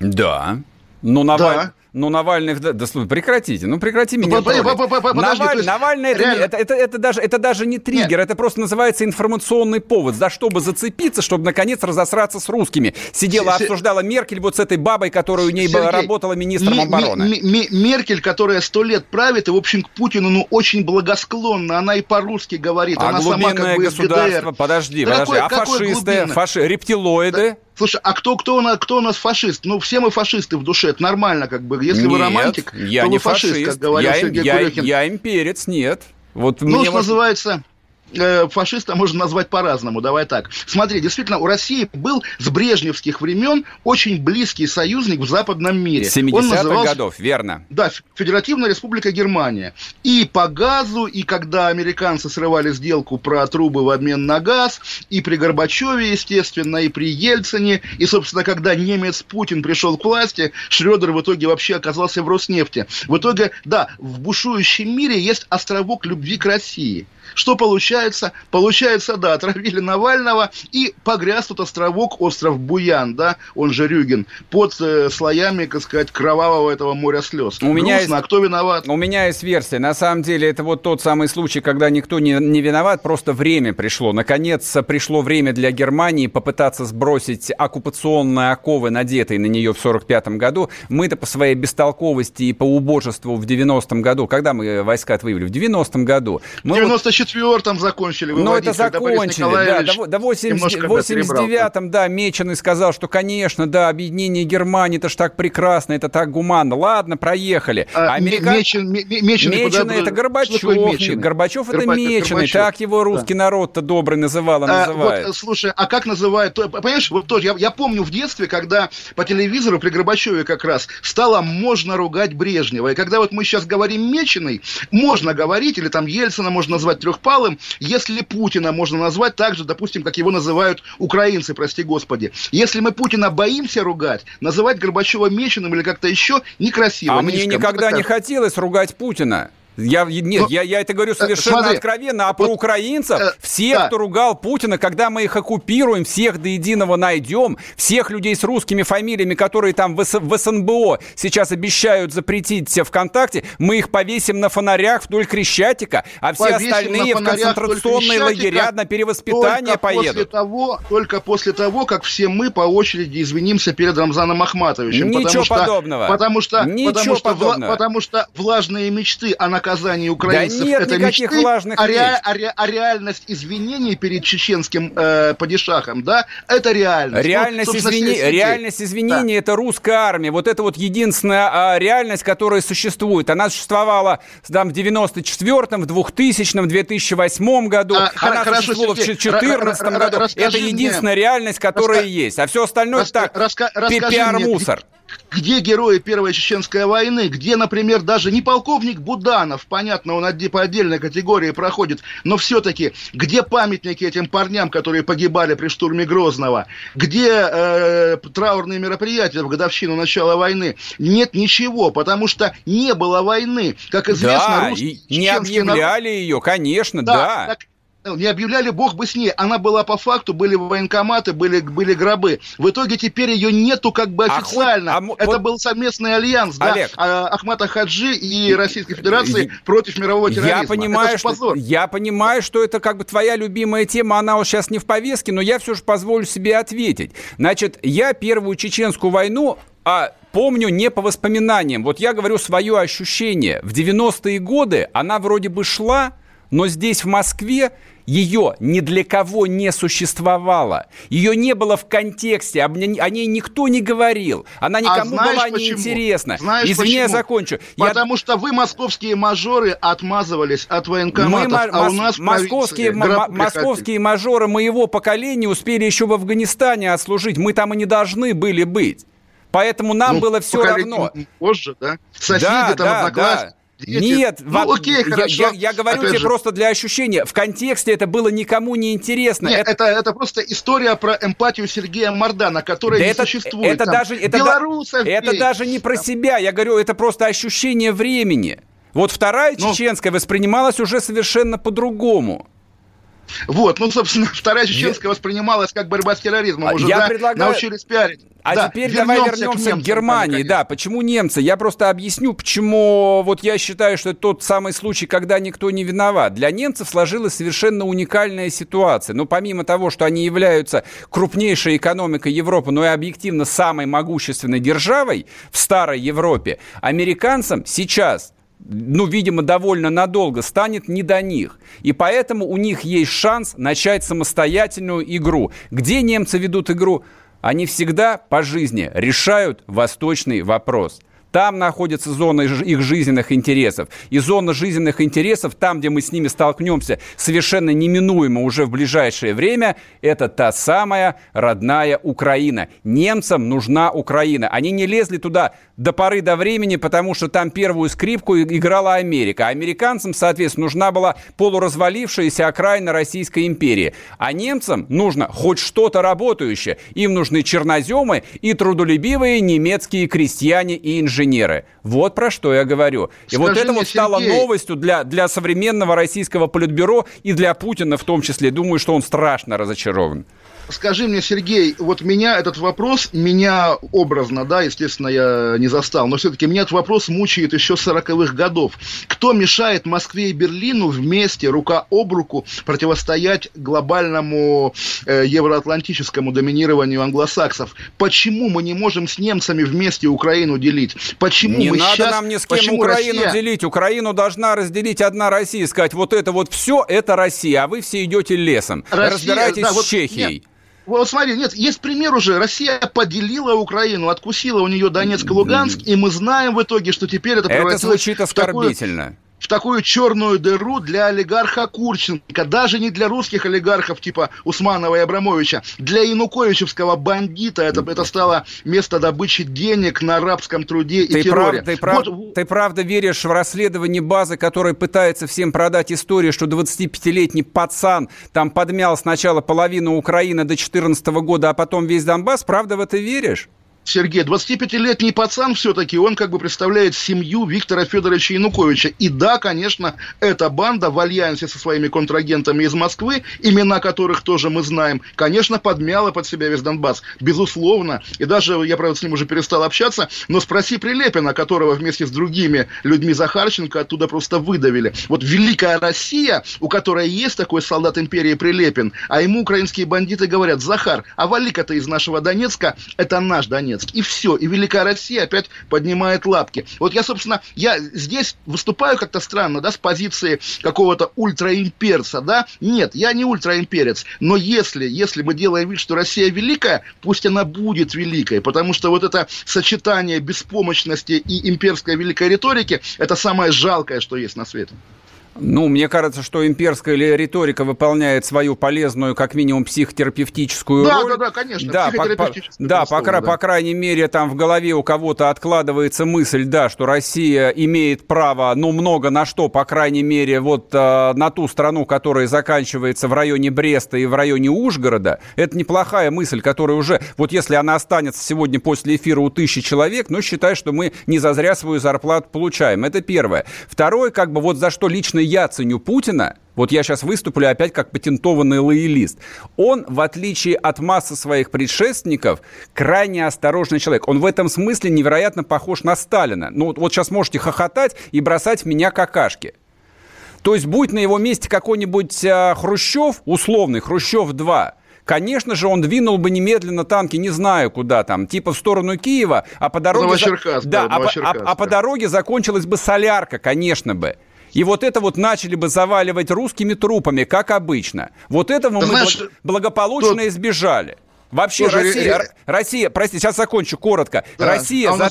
Да. Ну, Наваль... да. Ну, Навальный... Да, да прекратите, ну прекрати меня Наваль... Навальный это, это, это, это, даже, это даже не триггер, Нет. это просто называется информационный повод, за чтобы зацепиться, чтобы наконец разосраться с русскими. Сидела, С- обсуждала Меркель вот с этой бабой, которая у ней Сергей, работала министром м- обороны. М- м- Меркель, которая сто лет правит, и, в общем, к Путину, ну, очень благосклонна, она и по-русски говорит, а она сама как бы государство, подожди, да подожди, какой, а фашисты, фаши... рептилоиды? Да. Слушай, а кто, кто, у нас, кто у нас фашист? Ну, все мы фашисты в душе, это нормально, как бы. Если нет, вы романтик, я то не вы фашист, фашист, как говорил я, Сергей я, Курехин. Я имперец, нет. Вот ну, мне что вот... называется, э, фашиста можно назвать по-разному, давай так. Смотри, действительно, у России был с брежневских времен очень близкий союзник в западном мире. 70-х годов, верно. Да, Федеративная Республика Германия. И по газу, и когда американцы срывали сделку про трубы в обмен на газ, и при Горбачеве, естественно, и при Ельцине, и, собственно, когда немец Путин пришел к власти, Шредер в итоге вообще оказался в Роснефти. В итоге, да, в бушующем мире есть островок любви к России – что получается? Получается, да, отравили Навального и погряз тут островок, остров Буян, да, он же Рюген, под э, слоями, так сказать, кровавого этого моря слез. У меня есть, а кто виноват? У меня есть версия. На самом деле, это вот тот самый случай, когда никто не, не виноват, просто время пришло. Наконец пришло время для Германии попытаться сбросить оккупационные оковы, надетые на нее в 45 году. Мы-то по своей бестолковости и по убожеству в 90-м году, когда мы войска отвоевали? В 90-м году. Мы в 94 94-м закончили выводить. Ну, это закончили, да. До 89-м, да, Меченый сказал, что, конечно, да, объединение Германии, это ж так прекрасно, это так гуманно. Ладно, проехали. А, Америка... Мечин, Меченый, Меченый это Горбачев. Меченый? Горбачев это Горбачев, Меченый. Горбачев. Так его русский да. народ-то добрый называл, а, называет. Вот, слушай, а как называют? Понимаешь, вот тоже, я, я помню в детстве, когда по телевизору при Горбачеве как раз стало можно ругать Брежнева. И когда вот мы сейчас говорим Меченый, можно говорить, или там Ельцина можно назвать трехпалым, если Путина можно назвать так же, допустим, как его называют украинцы, прости господи. Если мы Путина боимся ругать, называть Горбачева меченым или как-то еще некрасиво. А мне никогда не хотелось ругать Путина. Я, нет, Но, я, я это говорю э, совершенно смотри, откровенно. А про вот, украинцев, э, всех, да. кто ругал Путина, когда мы их оккупируем, всех до единого найдем, всех людей с русскими фамилиями, которые там в, в СНБО сейчас обещают запретить ВКонтакте, мы их повесим на фонарях вдоль Крещатика, а все повесим остальные в концентрационные лагеря на перевоспитание только поедут. После того, только после того, как все мы по очереди извинимся перед Рамзаном Ахматовичем. Ничего потому подобного. Что, потому что, Ничего потому, что, подобного. потому что влажные мечты о наказании украинцев да нет это никаких мечты, влажных а, ре, а, ре, а реальность извинений перед чеченским э, падишахом, да, это реальность. Реальность, ну, извини... реальность извинений да. это русская армия. Вот это вот единственная а, реальность, которая существует. Она существовала там, в 94-м, в 2000-м, в 2008 году. А, Она хорошо, существовала Сергей, в 2014 году. Это единственная мне, реальность, которая раска... есть. А все остальное раска... так, раска... пиар-мусор где герои Первой Чеченской войны, где, например, даже не полковник Буданов, понятно, он по отдельной категории проходит, но все-таки, где памятники этим парням, которые погибали при штурме Грозного, где э, траурные мероприятия в годовщину начала войны, нет ничего, потому что не было войны, как известно. Да, и не объявляли народ... ее, конечно, да. да. Так, не объявляли, бог бы с ней. Она была по факту, были военкоматы, были, были гробы. В итоге теперь ее нету как бы официально. А, а, Это вот... был совместный альянс Олег, да, Ахмата Хаджи и Российской Федерации я, против мирового терроризма. Я понимаю, что, я понимаю, что это как бы твоя любимая тема, она вот сейчас не в повестке, но я все же позволю себе ответить. Значит, я первую чеченскую войну а помню не по воспоминаниям. Вот я говорю свое ощущение. В 90-е годы она вроде бы шла, но здесь, в Москве, ее ни для кого не существовало. Ее не было в контексте, о ней никто не говорил. Она а никому а была неинтересна. Знаешь Извини, почему? я закончу. Потому я... что вы, московские мажоры, отмазывались от военкоматов, Мы, а у нас московские, московские мажоры моего поколения успели еще в Афганистане отслужить. Мы там и не должны были быть. Поэтому нам ну, было все равно. Позже, да? Соседи да, там, да, одноклассники. Да. Дети... Нет, ну, вам, окей, хорошо. Я, я, я говорю Опять тебе же... просто для ощущения. В контексте это было никому не интересно. Нет, это... Это, это просто история про эмпатию Сергея Мардана, которая да не это, существует. Это, там. даже, это, Белорусов это даже не про себя. Я говорю, это просто ощущение времени. Вот вторая ну, чеченская воспринималась уже совершенно по-другому. Вот, ну, собственно, вторая чеченская воспринималась как борьба с терроризмом. А Уже я да, предлагаю... научились пиарить. А да, теперь вернемся давай вернемся к, немцам, к Германии. Да, почему немцы? Я просто объясню, почему вот я считаю, что это тот самый случай, когда никто не виноват. Для немцев сложилась совершенно уникальная ситуация. Но помимо того, что они являются крупнейшей экономикой Европы, но и объективно самой могущественной державой в старой Европе, американцам сейчас ну, видимо, довольно надолго станет не до них. И поэтому у них есть шанс начать самостоятельную игру. Где немцы ведут игру? Они всегда по жизни решают восточный вопрос. Там находится зона их жизненных интересов. И зона жизненных интересов, там, где мы с ними столкнемся совершенно неминуемо уже в ближайшее время, это та самая родная Украина. Немцам нужна Украина. Они не лезли туда до поры до времени, потому что там первую скрипку играла Америка. А американцам, соответственно, нужна была полуразвалившаяся окраина Российской империи. А немцам нужно хоть что-то работающее. Им нужны черноземы и трудолюбивые немецкие крестьяне и инженеры. Вот про что я говорю. И Скажи вот это вот стало Сергей... новостью для, для современного российского политбюро и для Путина в том числе. Думаю, что он страшно разочарован. Скажи мне, Сергей, вот меня этот вопрос, меня образно, да, естественно, я не застал, но все-таки меня этот вопрос мучает еще с 40-х годов. Кто мешает Москве и Берлину вместе, рука об руку, противостоять глобальному э, евроатлантическому доминированию англосаксов? Почему мы не можем с немцами вместе Украину делить? Почему не мы надо сейчас... нам ни с кем Украину Россия... делить. Украину должна разделить одна Россия, сказать, вот это вот все, это Россия, а вы все идете лесом. Россия, Разбирайтесь да, с вот, Чехией. Нет. Вот смотри, нет, есть пример уже. Россия поделила Украину, откусила у нее Донецк и Луганск, и мы знаем в итоге, что теперь это Это звучит оскорбительно. Такую в такую черную дыру для олигарха Курченко, даже не для русских олигархов типа Усманова и Абрамовича, для януковичевского бандита это, это стало место добычи денег на арабском труде и ты терроре. Прав, ты, прав, вот... ты правда веришь в расследование базы, которая пытается всем продать историю, что 25-летний пацан там подмял сначала половину Украины до 2014 года, а потом весь Донбасс? Правда в это веришь? Сергей, 25-летний пацан все-таки, он как бы представляет семью Виктора Федоровича Януковича. И да, конечно, эта банда в альянсе со своими контрагентами из Москвы, имена которых тоже мы знаем, конечно, подмяла под себя весь Донбасс. Безусловно. И даже, я, правда, с ним уже перестал общаться, но спроси Прилепина, которого вместе с другими людьми Захарченко оттуда просто выдавили. Вот Великая Россия, у которой есть такой солдат империи Прилепин, а ему украинские бандиты говорят, Захар, а вали-ка из нашего Донецка, это наш Донецк. Донецк. И все. И Великая Россия опять поднимает лапки. Вот я, собственно, я здесь выступаю как-то странно, да, с позиции какого-то ультраимперца, да. Нет, я не ультраимперец. Но если, если мы делаем вид, что Россия великая, пусть она будет великой. Потому что вот это сочетание беспомощности и имперской великой риторики, это самое жалкое, что есть на свете. Ну, мне кажется, что имперская риторика выполняет свою полезную, как минимум, психотерапевтическую да, роль. Да, да, конечно. Да, по, по, да, по, да. по крайней мере, там в голове у кого-то откладывается мысль, да, что Россия имеет право, ну, много на что, по крайней мере, вот э, на ту страну, которая заканчивается в районе Бреста и в районе Ужгорода. Это неплохая мысль, которая уже, вот если она останется сегодня после эфира у тысячи человек, ну, считай, что мы не зазря свою зарплату получаем. Это первое. Второе, как бы вот за что лично я ценю Путина, вот я сейчас выступлю опять как патентованный лоялист, он, в отличие от массы своих предшественников, крайне осторожный человек. Он в этом смысле невероятно похож на Сталина. Ну вот сейчас можете хохотать и бросать в меня какашки. То есть будет на его месте какой-нибудь а, Хрущев, условный Хрущев-2, конечно же, он двинул бы немедленно танки, не знаю куда там, типа в сторону Киева, а по дороге... За... Да, а, а, а по дороге закончилась бы солярка, конечно бы. И вот это вот начали бы заваливать русскими трупами, как обычно. Вот этого мы знаешь, благополучно избежали. Вообще Слушай, Россия, э... Россия, прости, сейчас закончу коротко. Да, Россия, а за,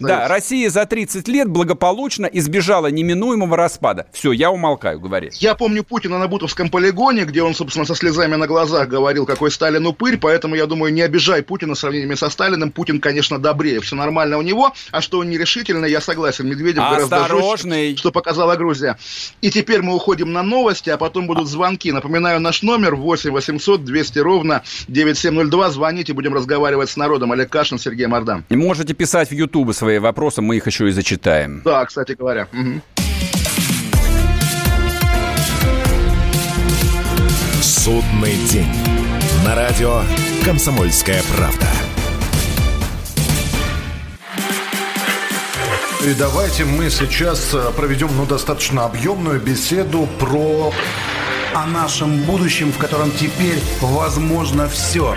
да, Россия за 30 лет благополучно избежала неминуемого распада. Все, я умолкаю, говори. Я помню Путина на Бутовском полигоне, где он, собственно, со слезами на глазах говорил, какой Сталин упырь, поэтому, я думаю, не обижай Путина сравнениями со Сталиным. Путин, конечно, добрее, все нормально у него, а что он нерешительный, я согласен. Медведев Осторожный. гораздо жестче, что показала Грузия. И теперь мы уходим на новости, а потом будут звонки. Напоминаю, наш номер 8 800 200 ровно 9702 2. Звоните, будем разговаривать с народом. Олег Кашин, Сергей Мордан. Можете писать в Ютубе свои вопросы, мы их еще и зачитаем. Да, кстати говоря. Угу. Судный день. На радио «Комсомольская правда». И давайте мы сейчас э, проведем ну, достаточно объемную беседу про о нашем будущем, в котором теперь возможно все.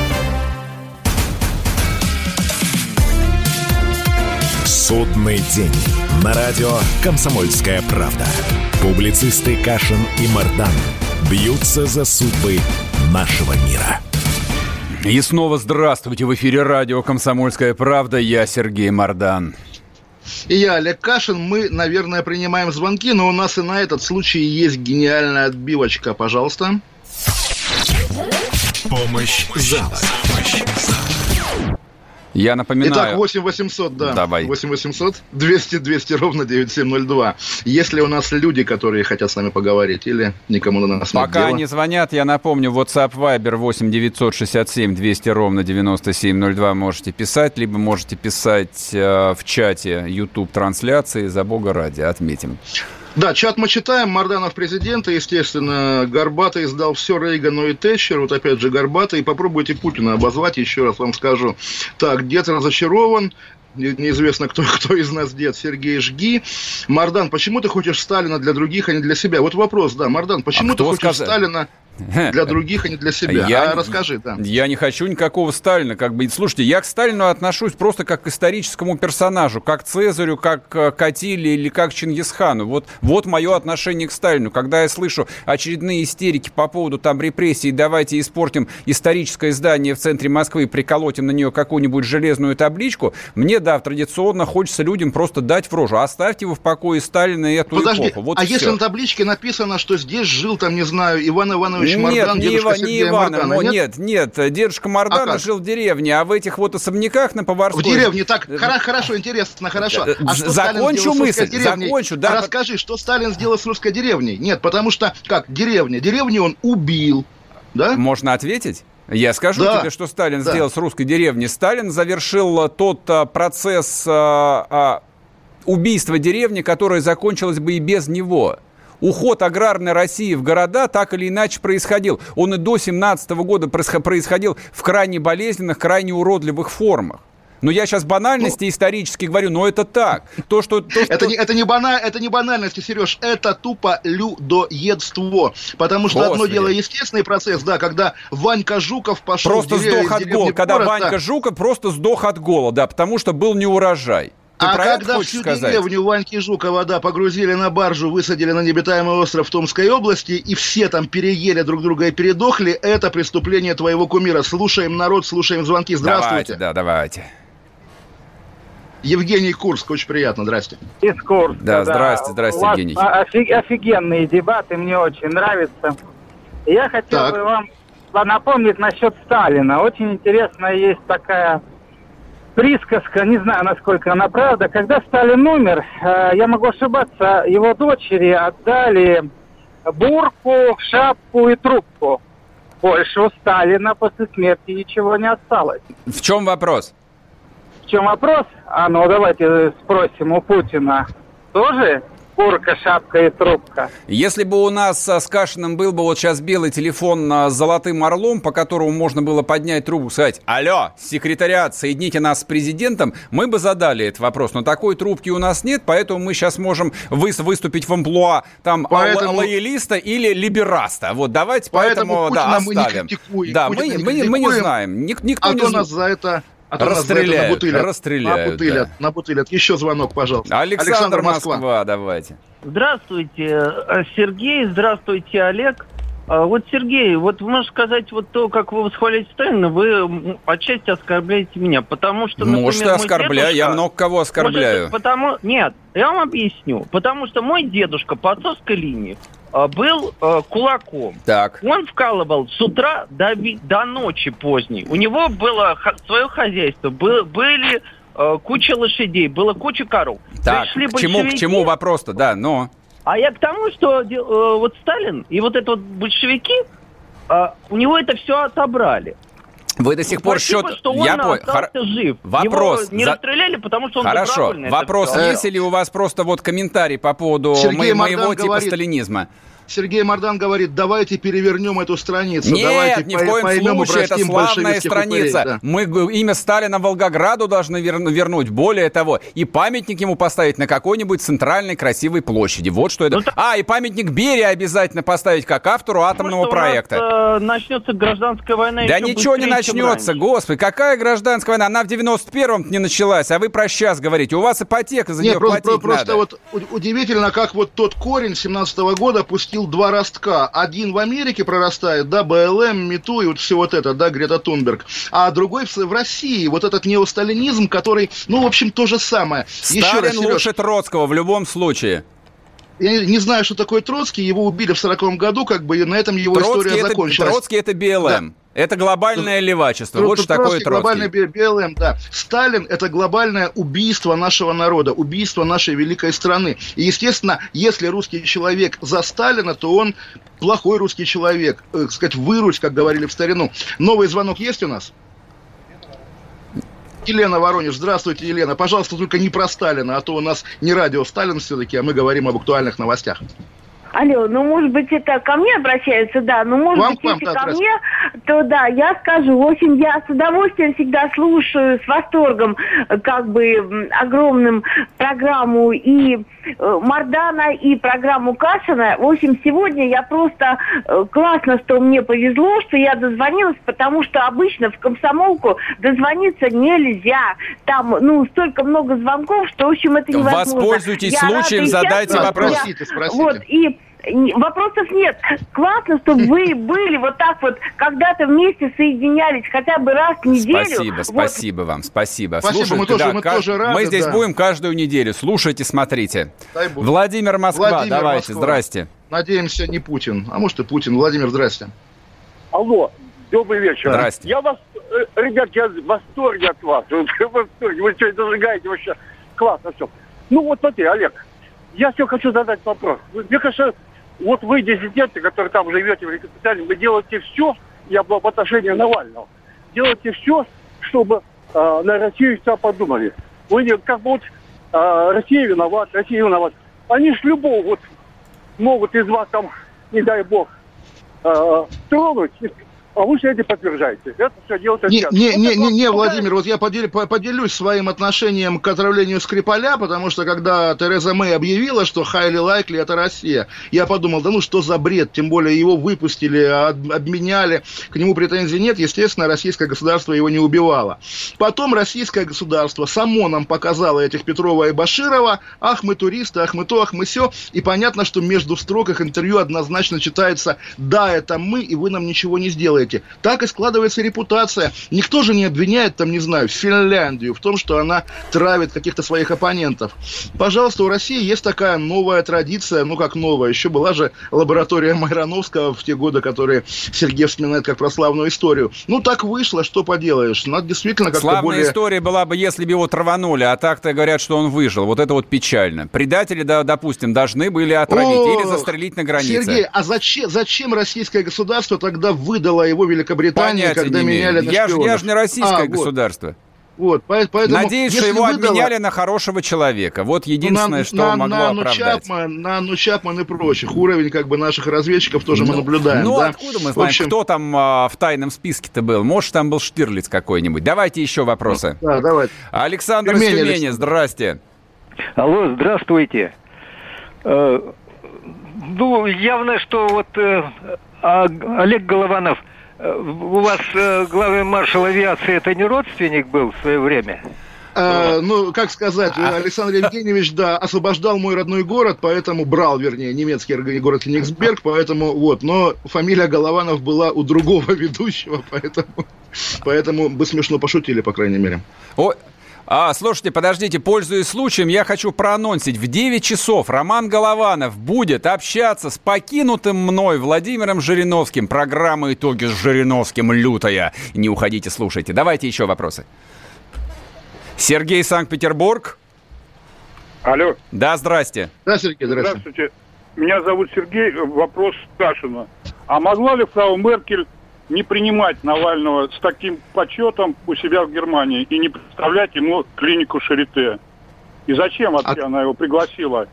Судный день. На радио «Комсомольская правда». Публицисты Кашин и Мардан бьются за судьбы нашего мира. И снова здравствуйте. В эфире радио «Комсомольская правда». Я Сергей Мардан. И я, Олег Кашин. Мы, наверное, принимаем звонки, но у нас и на этот случай есть гениальная отбивочка. Пожалуйста. Помощь зала. Я напоминаю... Итак, 8 800, да. Давай. 8 800 200 200 ровно 9702. Есть ли у нас люди, которые хотят с нами поговорить, или никому на нас нет Пока дела? они звонят, я напомню, WhatsApp Viber 8 967 200 ровно 9702 можете писать, либо можете писать э, в чате YouTube трансляции «За Бога ради», отметим. Да, чат мы читаем. Марданов президента, естественно. Горбатый сдал все Рейгану и Тэтчер. Вот опять же Горбатый. Попробуйте Путина обозвать, еще раз вам скажу. Так, дед разочарован. Не- Неизвестно, кто, кто из нас дед. Сергей Жги. Мардан, почему ты хочешь Сталина для других, а не для себя? Вот вопрос, да. Мардан, почему А ты хочешь сказал? Сталина для других, а не для себя? Я- А расскажи, да. Я не хочу никакого Сталина. Как бы, слушайте, я к Сталину отношусь просто как к историческому персонажу, как к Цезарю, как к Катиле или как к Чингисхану. Вот, вот мое отношение к Сталину. Когда я слышу очередные истерики по поводу там репрессий, давайте испортим историческое здание в центре Москвы, приколотим на нее какую-нибудь железную табличку, мне, да, традиционно хочется людям просто дать в рожу. Оставьте его в покое Сталина и эту Подожди, эпоху. Вот а и если всё. на табличке написано, что здесь жил, там, не знаю, Иван Иванович Мардан, Нет, не, дедушка не Сергея Ивана, Мардана, но нет? нет, нет, дедушка Мардана А жил в деревне, а в этих вот особняках на В Поварской... деревне, так, хоро- хорошо, интересно, хорошо. Э, А что закончу мысль, закончу, да. Расскажи, что Сталин сделал с русской деревней? Нет, потому что, как, деревня, деревню он убил, да? Можно ответить? Я скажу Да, тебе, что Сталин да. сделал с русской деревней. Сталин завершил э, тот э, процесс э, э, убийства деревни, которое закончилось бы и без него. Уход аграрной России в города так или иначе происходил. Он и до 17 года происхо- происходил в крайне болезненных, крайне уродливых формах. Но я сейчас банальности исторически говорю, но это так. То, что, то, что- Это не, это, не бана, это не банальности, Сереж, это тупо людоедство. Потому что одно Господи. дело естественный процесс, да, когда Ванька Жуков пошел просто дерев- сдох от голода. Когда город, Ванька да. Жуков просто сдох от голода, потому что был не урожай. Ты а когда всю сказать? деревню Ваньки Жукова, да, погрузили на баржу, высадили на необитаемый остров Томской области, и все там переели друг друга и передохли, это преступление твоего кумира. Слушаем народ, слушаем звонки. Здравствуйте. Давайте, да, давайте. Евгений Курск, очень приятно, здрасте. Дискурс. Да, здрасте, здрасте, вас Евгений. о- офи- офигенные дебаты, мне очень нравятся. Я хотел Так. бы вам напомнить насчет Сталина. Очень интересная есть такая присказка, не знаю, насколько она правда. Когда Сталин умер, э, я могу ошибаться, его дочери отдали бурку, шапку и трубку. Больше у Сталина после смерти ничего не осталось. В чем вопрос? В чем вопрос? А ну давайте спросим у Путина. Тоже бурка, шапка и трубка? Если бы у нас с Кашиным был бы вот сейчас белый телефон а, с золотым орлом, по которому можно было поднять трубку и сказать «Алло, секретариат, соедините нас с президентом», мы бы задали этот вопрос. Но такой трубки у нас нет, поэтому мы сейчас можем выс- выступить в амплуа там а, Поэтому- ло- лоялиста или либераста. Вот давайте Поэтому поэтому, да, Путина мы не оставим. критикуем. Да, Путина мы, не мы, мы не знаем. Ник- никто А не то нас за это... А то Расстреляют, набутылят. расстреляют, Набутылят, да. набутылят. Еще звонок, пожалуйста. Александр, Москва. давайте. Здравствуйте, э, Сергей, здравствуйте, Олег. А, Вот, Сергей, вот можно сказать, вот то, как вы восхваляете Сталина, вы отчасти оскорбляете меня, потому что, например, Может, мой оскорбляю, я дедушка- много кого оскорбляю. Может, потому... Нет, я вам объясню. Потому что мой дедушка по отцовской линии был а, кулаком. Так. Он вкалывал с утра до, до ночи поздней. У него было свое хозяйство, бы- были э, куча лошадей, было куча коров. Так, Пришли к чему, к чему вопрос-то, да, но... а я к тому, что э, вот Сталин и вот это вот большевики, э, у него это все отобрали. Вы до сих пор Спасибо, счет... что он Я понял. Хор- жив. Вопрос. Его не За- расстреляли, потому что он Хорошо. Вопрос всё. есть или у вас просто вот комментарий по поводу Сергей мо- моего Мардан типа говорит- сталинизма? Сергей Мардан говорит, давайте перевернем эту страницу. Нет, давайте ни в коем поймем случае, это славная страница. Упырей, да. Мы имя Сталина Волгограду должны вернуть. Более того, и памятник ему поставить на какой-нибудь центральной красивой площади. Вот что это. Ну, а, и памятник Берия обязательно поставить как автору атомного Может, проекта. У нас, э, начнется гражданская война. Да ничего не начнется, господи. Какая гражданская война? Она в 91-м не началась, а вы про сейчас говорите. У вас ипотека за Нет, нее просто, платить просто надо. вот удивительно, как вот тот корень 17 -го года пустил два ростка. Один в Америке прорастает, да, БЛМ, МИТУ и вот все вот это, да, Грета Тунберг. А другой в, в России. Вот этот неосталинизм, который, ну, в общем, то же самое. Сталин Еще раз, Сереж, лучше Троцкого в любом случае. Я не знаю, что такое Троцкий. Его убили в 40 году, как бы, и на этом его Троцкий история это, закончилась. Троцкий это БЛМ. Да. Это глобальное левачество. Тро- вот что такое Троцкий. Глобальный БЛМ, да. Сталин – это глобальное убийство нашего народа, убийство нашей великой страны. И, естественно, если русский человек за Сталина, то он плохой русский человек. Э, сказать, вырусь, как говорили в старину. Новый звонок есть у нас? Елена Воронеж. Здравствуйте, Елена. Пожалуйста, только не про Сталина, а то у нас не радио Сталин все-таки, а мы говорим об актуальных новостях. Алло, ну, может быть, это ко мне обращаются, да, ну, может вам, быть, вам, если да, ко мне, то да, я скажу. В общем, я с удовольствием всегда слушаю, с восторгом, как бы, огромным программу и э, Мардана, и программу Кашина. В общем, сегодня я просто э, классно, что мне повезло, что я дозвонилась, потому что обычно в комсомолку дозвониться нельзя. Там, ну, столько много звонков, что, в общем, это невозможно. Воспользуйтесь я случаем, задайте вопрос. Спросите, спросите. Вот, и Вопросов нет. Классно, чтобы вы были вот так вот, когда-то вместе соединялись хотя бы раз в неделю. Спасибо, вот. спасибо вам, спасибо. Спасибо, Слушайте, мы, тоже, да, мы, как... тоже рады, мы здесь да. будем каждую неделю. Слушайте, смотрите. Владимир Москва, Владимир давайте, Москва. здрасте. Надеемся, не Путин, а может и Путин. Владимир, здрасте. Алло, добрый вечер. Здрасте. Я вас, э, ребят, я в восторге от вас. В восторге. Вы что, зажигаете вообще? Классно все. Ну вот смотри, Олег, я все хочу задать вопрос. Мне кажется, вот вы, диссиденты, которые там живете в Великобритании, вы делаете все, я был в отношении Навального, делаете все, чтобы э, на Россию все подумали. Вы не, как вот э, Россия виноват, Россия виноват. Они ж любого вот могут из вас там, не дай бог, э, тронуть, а вы все это подтверждаете. Это все делается не, не, не, не, не, Владимир, вот я поделю, поделюсь своим отношением к отравлению Скрипаля, потому что когда Тереза Мэй объявила, что Хайли Лайкли это Россия, я подумал, да ну что за бред, тем более его выпустили, обменяли, к нему претензий нет, естественно, российское государство его не убивало. Потом российское государство само нам показало этих Петрова и Баширова, ах мы туристы, ах мы то, ах мы все, и понятно, что между строк их интервью однозначно читается, да, это мы, и вы нам ничего не сделаете делаете. Так и складывается репутация. Никто же не обвиняет, там, не знаю, Финляндию в том, что она травит каких-то своих оппонентов. Пожалуйста, у России есть такая новая традиция, ну как новая, еще была же лаборатория Майрановского в те годы, которые Сергей вспоминает как прославную историю. Ну так вышло, что поделаешь. Надо действительно как-то Славная более... история была бы, если бы его траванули, а так-то говорят, что он выжил. Вот это вот печально. Предатели, да, допустим, должны были отравить О, или застрелить на границе. Сергей, а зачем, зачем российское государство тогда выдало его Великобритании, Понятия когда меняли на я, я же не российское а, государство. Вот, поэтому, Надеюсь, что его выдало... обменяли на хорошего человека. Вот единственное, на, что на, могло на оправдать. Чапман, на Ану Чапман и прочих. Уровень как бы наших разведчиков тоже ну, мы наблюдаем. Ну, да? откуда мы знаем, общем... кто там а, в тайном списке-то был? Может, там был Штирлиц какой-нибудь. Давайте еще вопросы. Да, давайте. Александр Тюмени, Александр. здрасте. Алло, здравствуйте. Э, ну, явно, что вот э, а, Олег Голованов – у вас э, главный маршал авиации это не родственник был в свое время? А, ну, как сказать, Александр Евгеньевич, да, освобождал мой родной город, поэтому брал, вернее, немецкий город Кенигсберг, поэтому вот, но фамилия Голованов была у другого ведущего, поэтому, поэтому бы смешно пошутили, по крайней мере. О, а, слушайте, подождите, пользуясь случаем, я хочу проанонсить. В 9 часов Роман Голованов будет общаться с покинутым мной Владимиром Жириновским. Программа «Итоги с Жириновским» лютая. Не уходите, слушайте. Давайте еще вопросы. Сергей Санкт-Петербург. Алло. Да, здрасте. Да, Сергей, здрасте. Здравствуйте. Меня зовут Сергей. Вопрос Кашина. А могла ли фрау Меркель не принимать Навального с таким почетом у себя в Германии и не представлять ему клинику Шарите. И зачем вообще а... она его пригласила?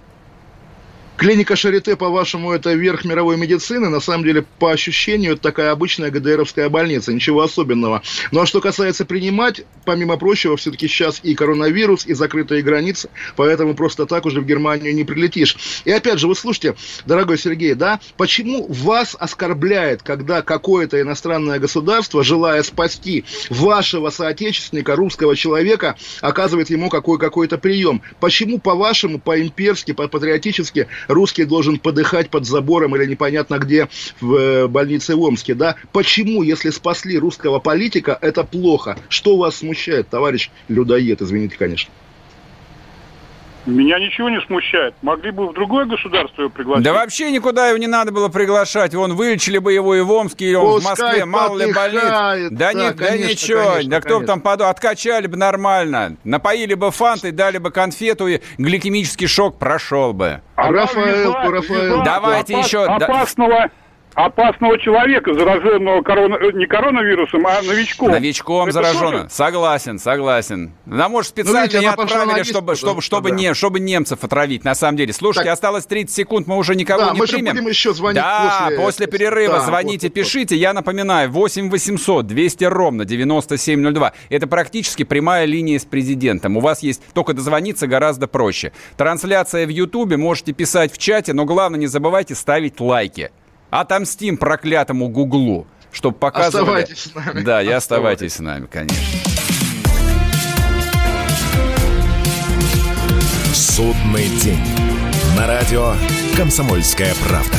Клиника Шарите, по-вашему, это верх мировой медицины. На самом деле, по ощущению, это такая обычная ГДРовская больница. Ничего особенного. Ну а что касается принимать, помимо прочего, все-таки сейчас и коронавирус, и закрытые границы. Поэтому просто так уже в Германию не прилетишь. И опять же, вы слушайте, дорогой Сергей, да, почему вас оскорбляет, когда какое-то иностранное государство, желая спасти вашего соотечественника, русского человека, оказывает ему какой- какой-то прием? Почему, по-вашему, по-имперски, по-патриотически русский должен подыхать под забором или непонятно где в э, больнице в Омске, да? Почему, если спасли русского политика, это плохо? Что вас смущает, товарищ людоед, извините, конечно? Меня ничего не смущает. Могли бы в другое государство его пригласить. Да вообще никуда его не надо было приглашать. Вон вылечили бы его и в Омске, или он в Москве, мало ли больниц. Да, да, не, конечно, да ничего, конечно, да кто конечно. бы там подумал, откачали бы нормально, напоили бы фанты, дали бы конфету, и гликемический шок прошел бы. А Рафаэл, Рафаэл. Давайте опас, еще... Опасного опасного человека, зараженного корона, э, не коронавирусом, а новичком. Новичком зараженного. Тоже? Согласен, согласен. Да, может, специально ну, не отправили, чтобы, чтобы, чтобы, да. не, чтобы немцев отравить, на самом деле. Слушайте, так. осталось 30 секунд, мы уже никого да, не мы примем. будем еще звонить да, после... после перерыва да, звоните, вот, пишите. Вот. Я напоминаю, 8 800 200 ровно 9702. Это практически прямая линия с президентом. У вас есть только дозвониться гораздо проще. Трансляция в Ютубе, можете писать в чате, но главное не забывайте ставить лайки. Отомстим проклятому Гуглу, чтобы показывали... Оставайтесь с нами. Да, и оставайтесь с нами, конечно. Судный день. На радио «Комсомольская правда».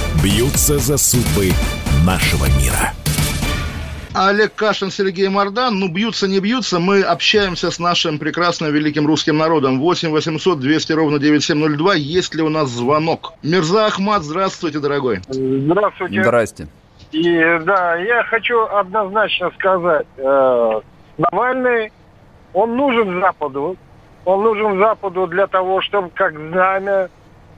бьются за судьбы нашего мира. Олег Кашин, Сергей Мордан. Ну, бьются, не бьются. Мы общаемся с нашим прекрасным великим русским народом. 8 800 200 ровно 9702. Есть ли у нас звонок? Мирза Ахмат, здравствуйте, дорогой. Здравствуйте. Здрасте. И да, я хочу однозначно сказать. Э, Навальный, он нужен Западу. Он нужен Западу для того, чтобы как знамя,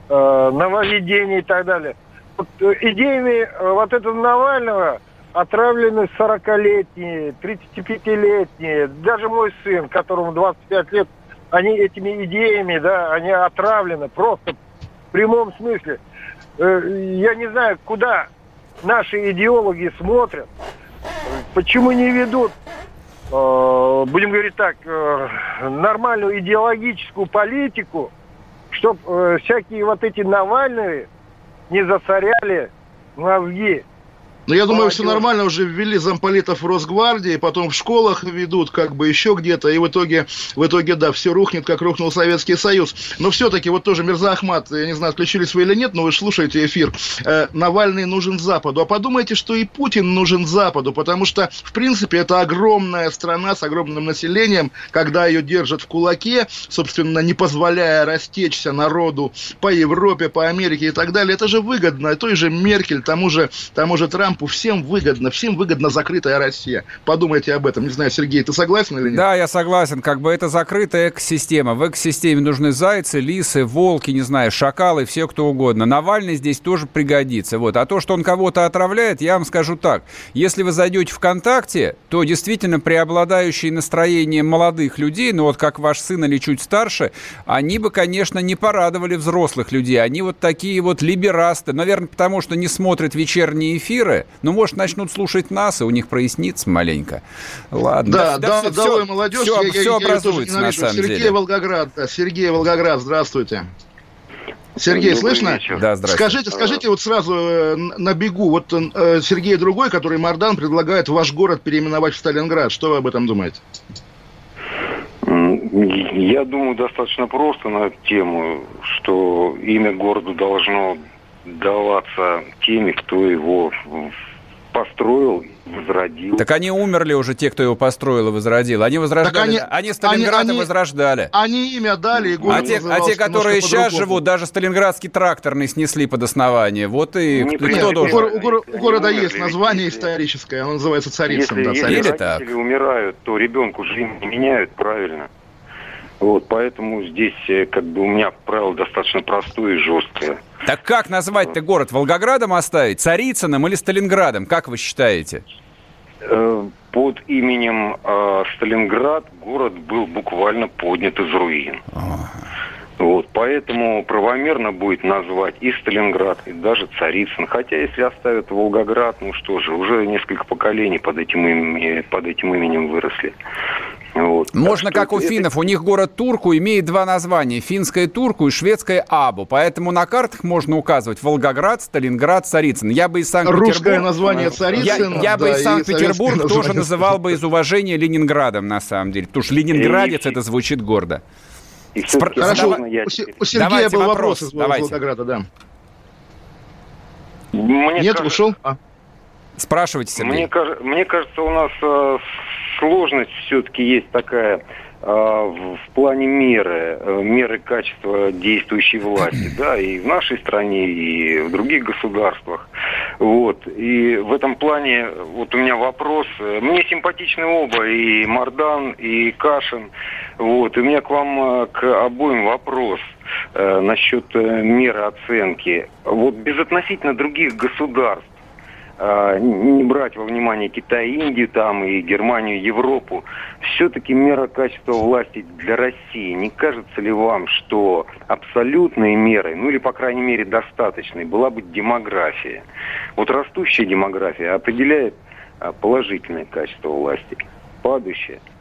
э, нововведение и так далее. Вот, э, идеями э, вот этого Навального – отравлены 40-летние, 35-летние, даже мой сын, которому 25 лет, они этими идеями, да, они отравлены просто в прямом смысле. Э, я не знаю, куда наши идеологи смотрят, почему не ведут, будем говорить так, нормальную идеологическую политику, чтобы всякие вот эти Навальные не засоряли мозги. Ну, я думаю, все нормально, уже ввели замполитов в Росгвардии, потом в школах ведут, как бы еще где-то, и в итоге, в итоге, да, все рухнет, как рухнул Советский Союз. Но все-таки, вот тоже Мирза Ахмат, я не знаю, отключились вы или нет, но вы слушаете эфир, э, Навальный нужен Западу. А подумайте, что и Путин нужен Западу, потому что, в принципе, это огромная страна с огромным населением, когда ее держат в кулаке, собственно, не позволяя растечься народу по Европе, по Америке и так далее, это же выгодно. Той же Меркель, тому же, тому же Трамп Трампу всем выгодно, всем выгодна закрытая Россия. Подумайте об этом. Не знаю, Сергей, ты согласен или нет? Да, я согласен. Как бы это закрытая экосистема. В экосистеме нужны зайцы, лисы, волки, не знаю, шакалы, все кто угодно. Навальный здесь тоже пригодится. Вот. А то, что он кого-то отравляет, я вам скажу так. Если вы зайдете ВКонтакте, то действительно преобладающие настроения молодых людей, ну вот как ваш сын или чуть старше, они бы, конечно, не порадовали взрослых людей. Они вот такие вот либерасты. Наверное, потому что не смотрят вечерние эфиры, ну, может, начнут слушать нас, и у них прояснится маленько. Ладно. Да, да, да, все, да молодежь. Все, я, все я, образуется, я на самом Сергей деле. Волгоград, да, Сергей Волгоград, здравствуйте. Сергей, Добрый слышно? Вечер. Да, здравствуйте. Скажите, скажите вот сразу э, на бегу, вот э, Сергей Другой, который Мардан предлагает ваш город переименовать в Сталинград. Что вы об этом думаете? Я думаю, достаточно просто на эту тему, что имя города должно даваться теми, кто его построил, возродил. Так они умерли уже, те, кто его построил и возродил. Они возрождали. Они, они Сталинград они, возрождали. Они имя дали, и город А те, а те которые сейчас живут, даже Сталинградский тракторный снесли под основание. Вот и не, кто, нет, кто должен... У, у, у города умерли, есть название если, историческое, оно называется Царицын. Если, да, если Или так. умирают, то ребенку жизнь не меняют, правильно. Вот, поэтому здесь э, как бы у меня правило достаточно простое и жесткое. Так как назвать-то город? Волгоградом оставить? Царицыным или Сталинградом? Как вы считаете? Э, под именем э, Сталинград город был буквально поднят из руин. Вот, поэтому правомерно будет назвать и Сталинград, и даже Царицын. Хотя, если оставят Волгоград, ну что же, уже несколько поколений под этим, именем, под этим именем выросли. Вот. Можно как у это... финнов. У них город Турку имеет два названия. Финское Турку и шведское Абу. Поэтому на картах можно указывать Волгоград, Сталинград, Царицын. Я бы из Санкт-Петербурга... Русское название Царицын. Я, я да, бы из Санкт-Петербург тоже называл бы из уважения Ленинградом, на самом деле. Потому что Ленинградец это звучит гордо. Спр... Хорошо, у, у Сергея Давайте был вопрос, вопрос из Давайте. Волгограда, да. Мне Нет, кажется... ушел? А. Спрашивайте, Сергей. Мне, мне кажется, у нас э, сложность все-таки есть такая э, в, плане меры, э, меры качества действующей власти, да, и в нашей стране, и в других государствах. Вот. И в этом плане вот у меня вопрос. Мне симпатичны оба, и Мардан, и Кашин. Вот. И у меня к вам, э, к обоим вопрос э, насчет э, меры оценки. Вот безотносительно других государств, а, не брать во внимание Китай, Индию там и Германию, Европу, все-таки мера качества власти для России, не кажется ли вам, что абсолютной мерой, ну или по крайней мере достаточной, была бы демография? Вот растущая демография определяет а, положительное качество власти, падающее –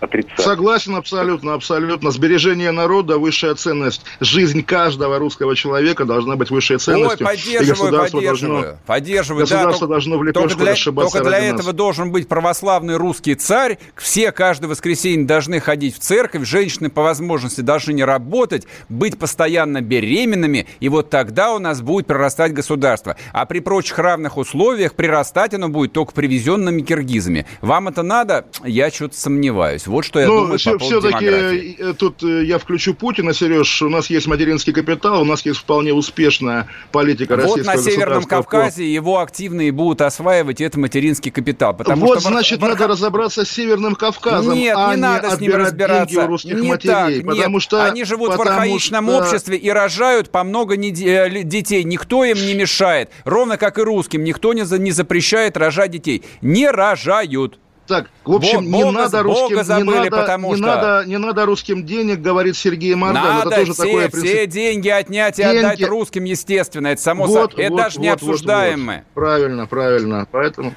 отрицать. Согласен абсолютно, абсолютно. Сбережение народа – высшая ценность. Жизнь каждого русского человека должна быть высшей ценностью. Ой, поддерживаю, поддерживаю. Должно, поддерживаю. Государство да, должно в лепешку только для, только для этого нас. должен быть православный русский царь. Все каждое воскресенье должны ходить в церковь. Женщины по возможности должны не работать, быть постоянно беременными. И вот тогда у нас будет прирастать государство. А при прочих равных условиях прирастать оно будет только привезенными киргизами. Вам это надо? Я что-то сомневаюсь. Вот что я Но думаю все, по все-таки э, тут э, я включу Путина, Сереж. У нас есть материнский капитал, у нас есть вполне успешная политика вот российского Вот на Северном Кавказе по... его активные будут осваивать это материнский капитал. Потому вот, что значит, в... надо разобраться с Северным Кавказом, Нет, а не, надо с ним разбираться. у русских не матерей. Так, потому нет. что, Они живут в архаичном что... обществе и рожают по много э, детей. Никто им не мешает. Ровно как и русским. Никто не, за... не запрещает рожать детей. Не рожают. Так, в общем, Бога, не надо русским, Бога забыли, не, надо, потому не, что... надо, не надо русским денег, говорит Сергей Мардан. Надо это тоже все, такое принцип... все деньги отнять деньги... и отдать русским, естественно. Это само вот, собой. Это вот, даже вот, не обсуждаемое. Вот, Правильно, правильно. Поэтому...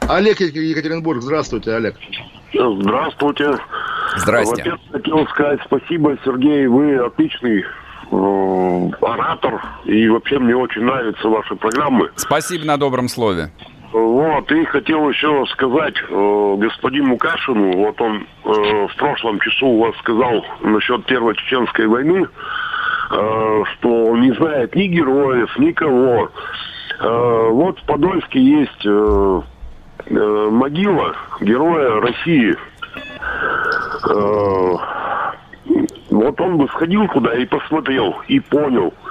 Олег Екатеринбург, здравствуйте, Олег. Здравствуйте. Здрасте. Во-первых, хотел сказать спасибо, Сергей, вы отличный э, оратор, и вообще мне очень нравятся ваши программы. Спасибо на добром слове. Вот, и хотел еще сказать э, господину Кашину, вот он э, в прошлом часу у вас сказал насчет Первой Чеченской войны, э, что не знает ни героев, никого. Э, вот в Подольске есть э, э, могила героя России. Э, вот он бы сходил туда и посмотрел, и понял –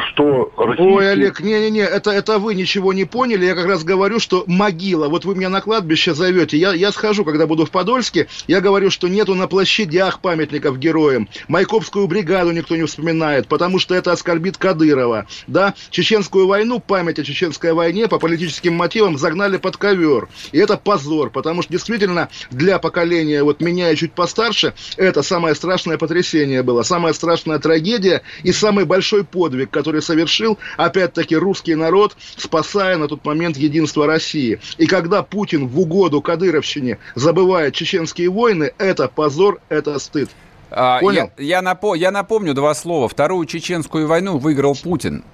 что российские... Ой, Олег, не-не-не, это, это вы ничего не поняли. Я как раз говорю, что могила. Вот вы меня на кладбище зовете. Я, я схожу, когда буду в Подольске. Я говорю, что нету на площадях памятников героям. Майкопскую бригаду никто не вспоминает, потому что это оскорбит Кадырова. Да, Чеченскую войну, память о Чеченской войне по политическим мотивам загнали под ковер. И это позор, потому что действительно для поколения, вот меня и чуть постарше, это самое страшное потрясение было, самая страшная трагедия и самый большой подвиг, который совершил, опять-таки, русский народ, спасая на тот момент единство России. И когда Путин в угоду Кадыровщине забывает чеченские войны, это позор, это стыд. А, Понял? Я, я, напо- я напомню два слова. Вторую чеченскую войну выиграл Путин.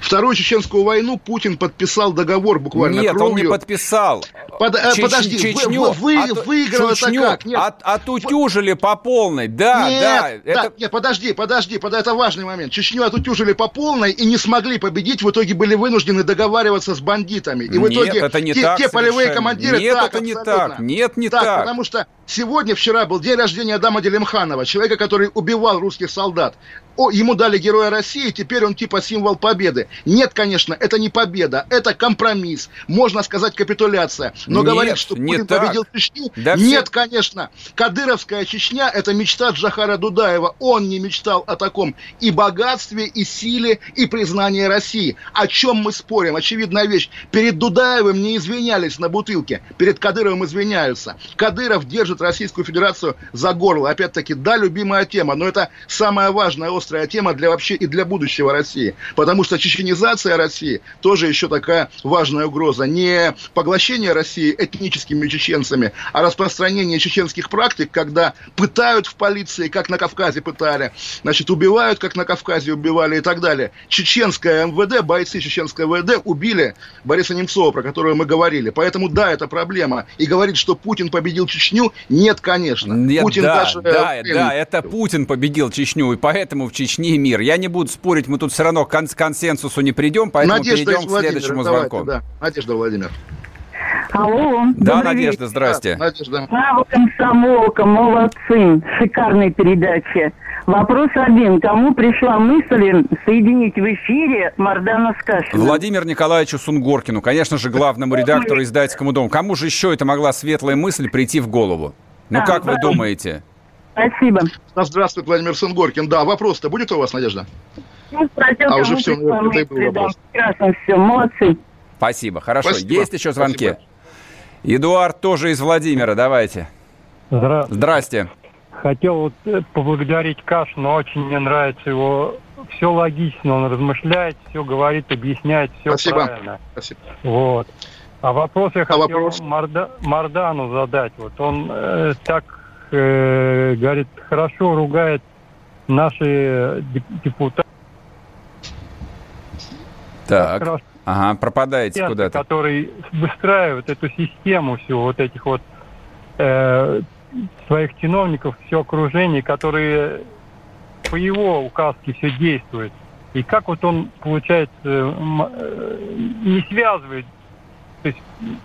Вторую чеченскую войну Путин подписал договор буквально Нет, кровью. он не подписал. Под, э, Чеч, подожди, Чечню, вы, вы, от, выиграл Чечню это как? Нет. От, отутюжили по полной, да, нет, да. да. Это... Нет, подожди, подожди, подожди, это важный момент. Чечню отутюжили по полной и не смогли победить, в итоге были вынуждены договариваться с бандитами. И в итоге нет, это не те, так те полевые командиры... Нет, так, это не абсолютно. так, нет, не так. так. Потому что сегодня, вчера был день рождения Адама Делимханова, человека, который убивал русских солдат. О, ему дали Героя России, теперь он типа символ победы. Нет, конечно, это не победа, это компромисс, можно сказать капитуляция. Но нет, говорить, что Путин так. победил Чечню, да нет, все... конечно. Кадыровская Чечня – это мечта Джахара Дудаева. Он не мечтал о таком и богатстве, и силе, и признании России. О чем мы спорим? Очевидная вещь. Перед Дудаевым не извинялись на бутылке, перед Кадыровым извиняются. Кадыров держит Российскую Федерацию за горло. Опять-таки, да, любимая тема, но это самая важная острая тема для вообще и для будущего России. Потому что чеченизация России тоже еще такая важная угроза. Не поглощение России этническими чеченцами, а распространение чеченских практик, когда пытают в полиции, как на Кавказе пытали, значит, убивают, как на Кавказе убивали и так далее. Чеченское МВД, бойцы чеченского МВД убили Бориса Немцова, про которого мы говорили. Поэтому да, это проблема. И говорить, что Путин победил Чечню, нет, конечно. Нет, Путин да, даже... да, да, это Путин победил Чечню, и поэтому в Чечне мир. Я не буду спорить, мы тут все равно к консенсусу не придем, поэтому Надежда перейдем к следующему давайте, звонку. Да. Надежда Владимир. Алло. Да, Надежда, вечер. здрасте. Надежда. Слава комсомолка, молодцы. Шикарная передача. Вопрос один. Кому пришла мысль соединить в эфире Мардана с Кашиным? Владимиру Николаевичу Сунгоркину, конечно же, главному редактору издательскому дому. Кому же еще это могла светлая мысль прийти в голову? Ну, Да, как вы думаете? Спасибо. Здравствуйте, Владимир Сунгоркин. Да, вопрос-то будет у вас, Надежда? Ну, спросил, А уже пришла это и был вопрос. Прекрасно все. Молодцы. Спасибо, хорошо. Спасибо. Есть еще звонки? Спасибо. Эдуард тоже из Владимира, давайте. Здра... Здрасте. Хотел вот э, поблагодарить Кашина, очень мне нравится его. Все логично, он размышляет, все говорит, объясняет, все Спасибо. правильно. Спасибо. Вот. А вопрос я хотел вопрос? Марда- Мардану задать. Вот он э, так э, говорит, хорошо ругает наши деп- депутаты. Так, Хорошо. ага, пропадаете куда-то. который выстраивает эту систему всю вот этих вот э, своих чиновников, все окружение, которые по его указке все действует. И как вот он, получается, э, не связывает, то есть,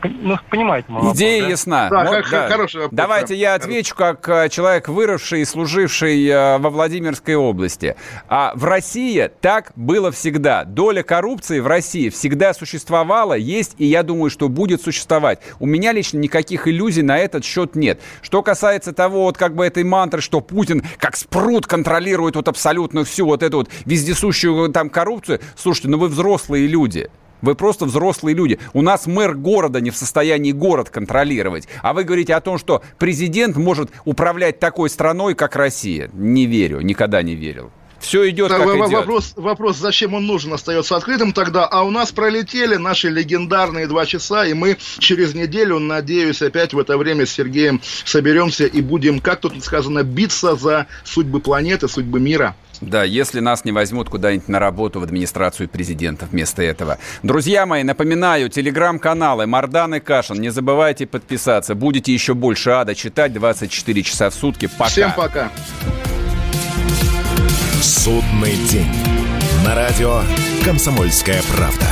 ну, понимаете, мой вопрос, Идея да? ясна. Да, Вот, как- хороший вопрос, Давайте да. я отвечу как э, человек, выросший и служивший э, во Владимирской области. А в России так было всегда. Доля коррупции в России всегда существовала, есть, и я думаю, что будет существовать. У меня лично никаких иллюзий на этот счет нет. Что касается того, вот как бы этой мантры, что Путин как спрут контролирует вот абсолютно всю вот эту вот вездесущую э, там коррупцию, слушайте, ну вы взрослые люди. Вы просто взрослые люди. У нас мэр города не в состоянии город контролировать. А вы говорите о том, что президент может управлять такой страной, как Россия. Не верю, никогда не верил. Все идет, Да, как в- идет. Вопрос, вопрос, зачем он нужен, остается открытым тогда. А у нас пролетели наши легендарные два часа, и мы через неделю, надеюсь, опять в это время с Сергеем соберемся и будем, как тут сказано, биться за судьбы планеты, судьбы мира. Да, если нас не возьмут куда-нибудь на работу в администрацию президента вместо этого. Друзья мои, напоминаю, телеграм-каналы Мардан и Кашин. Не забывайте подписаться. Будете еще больше ада читать 24 часа в сутки. Пока. Всем пока. Судный день. На радио «Комсомольская правда».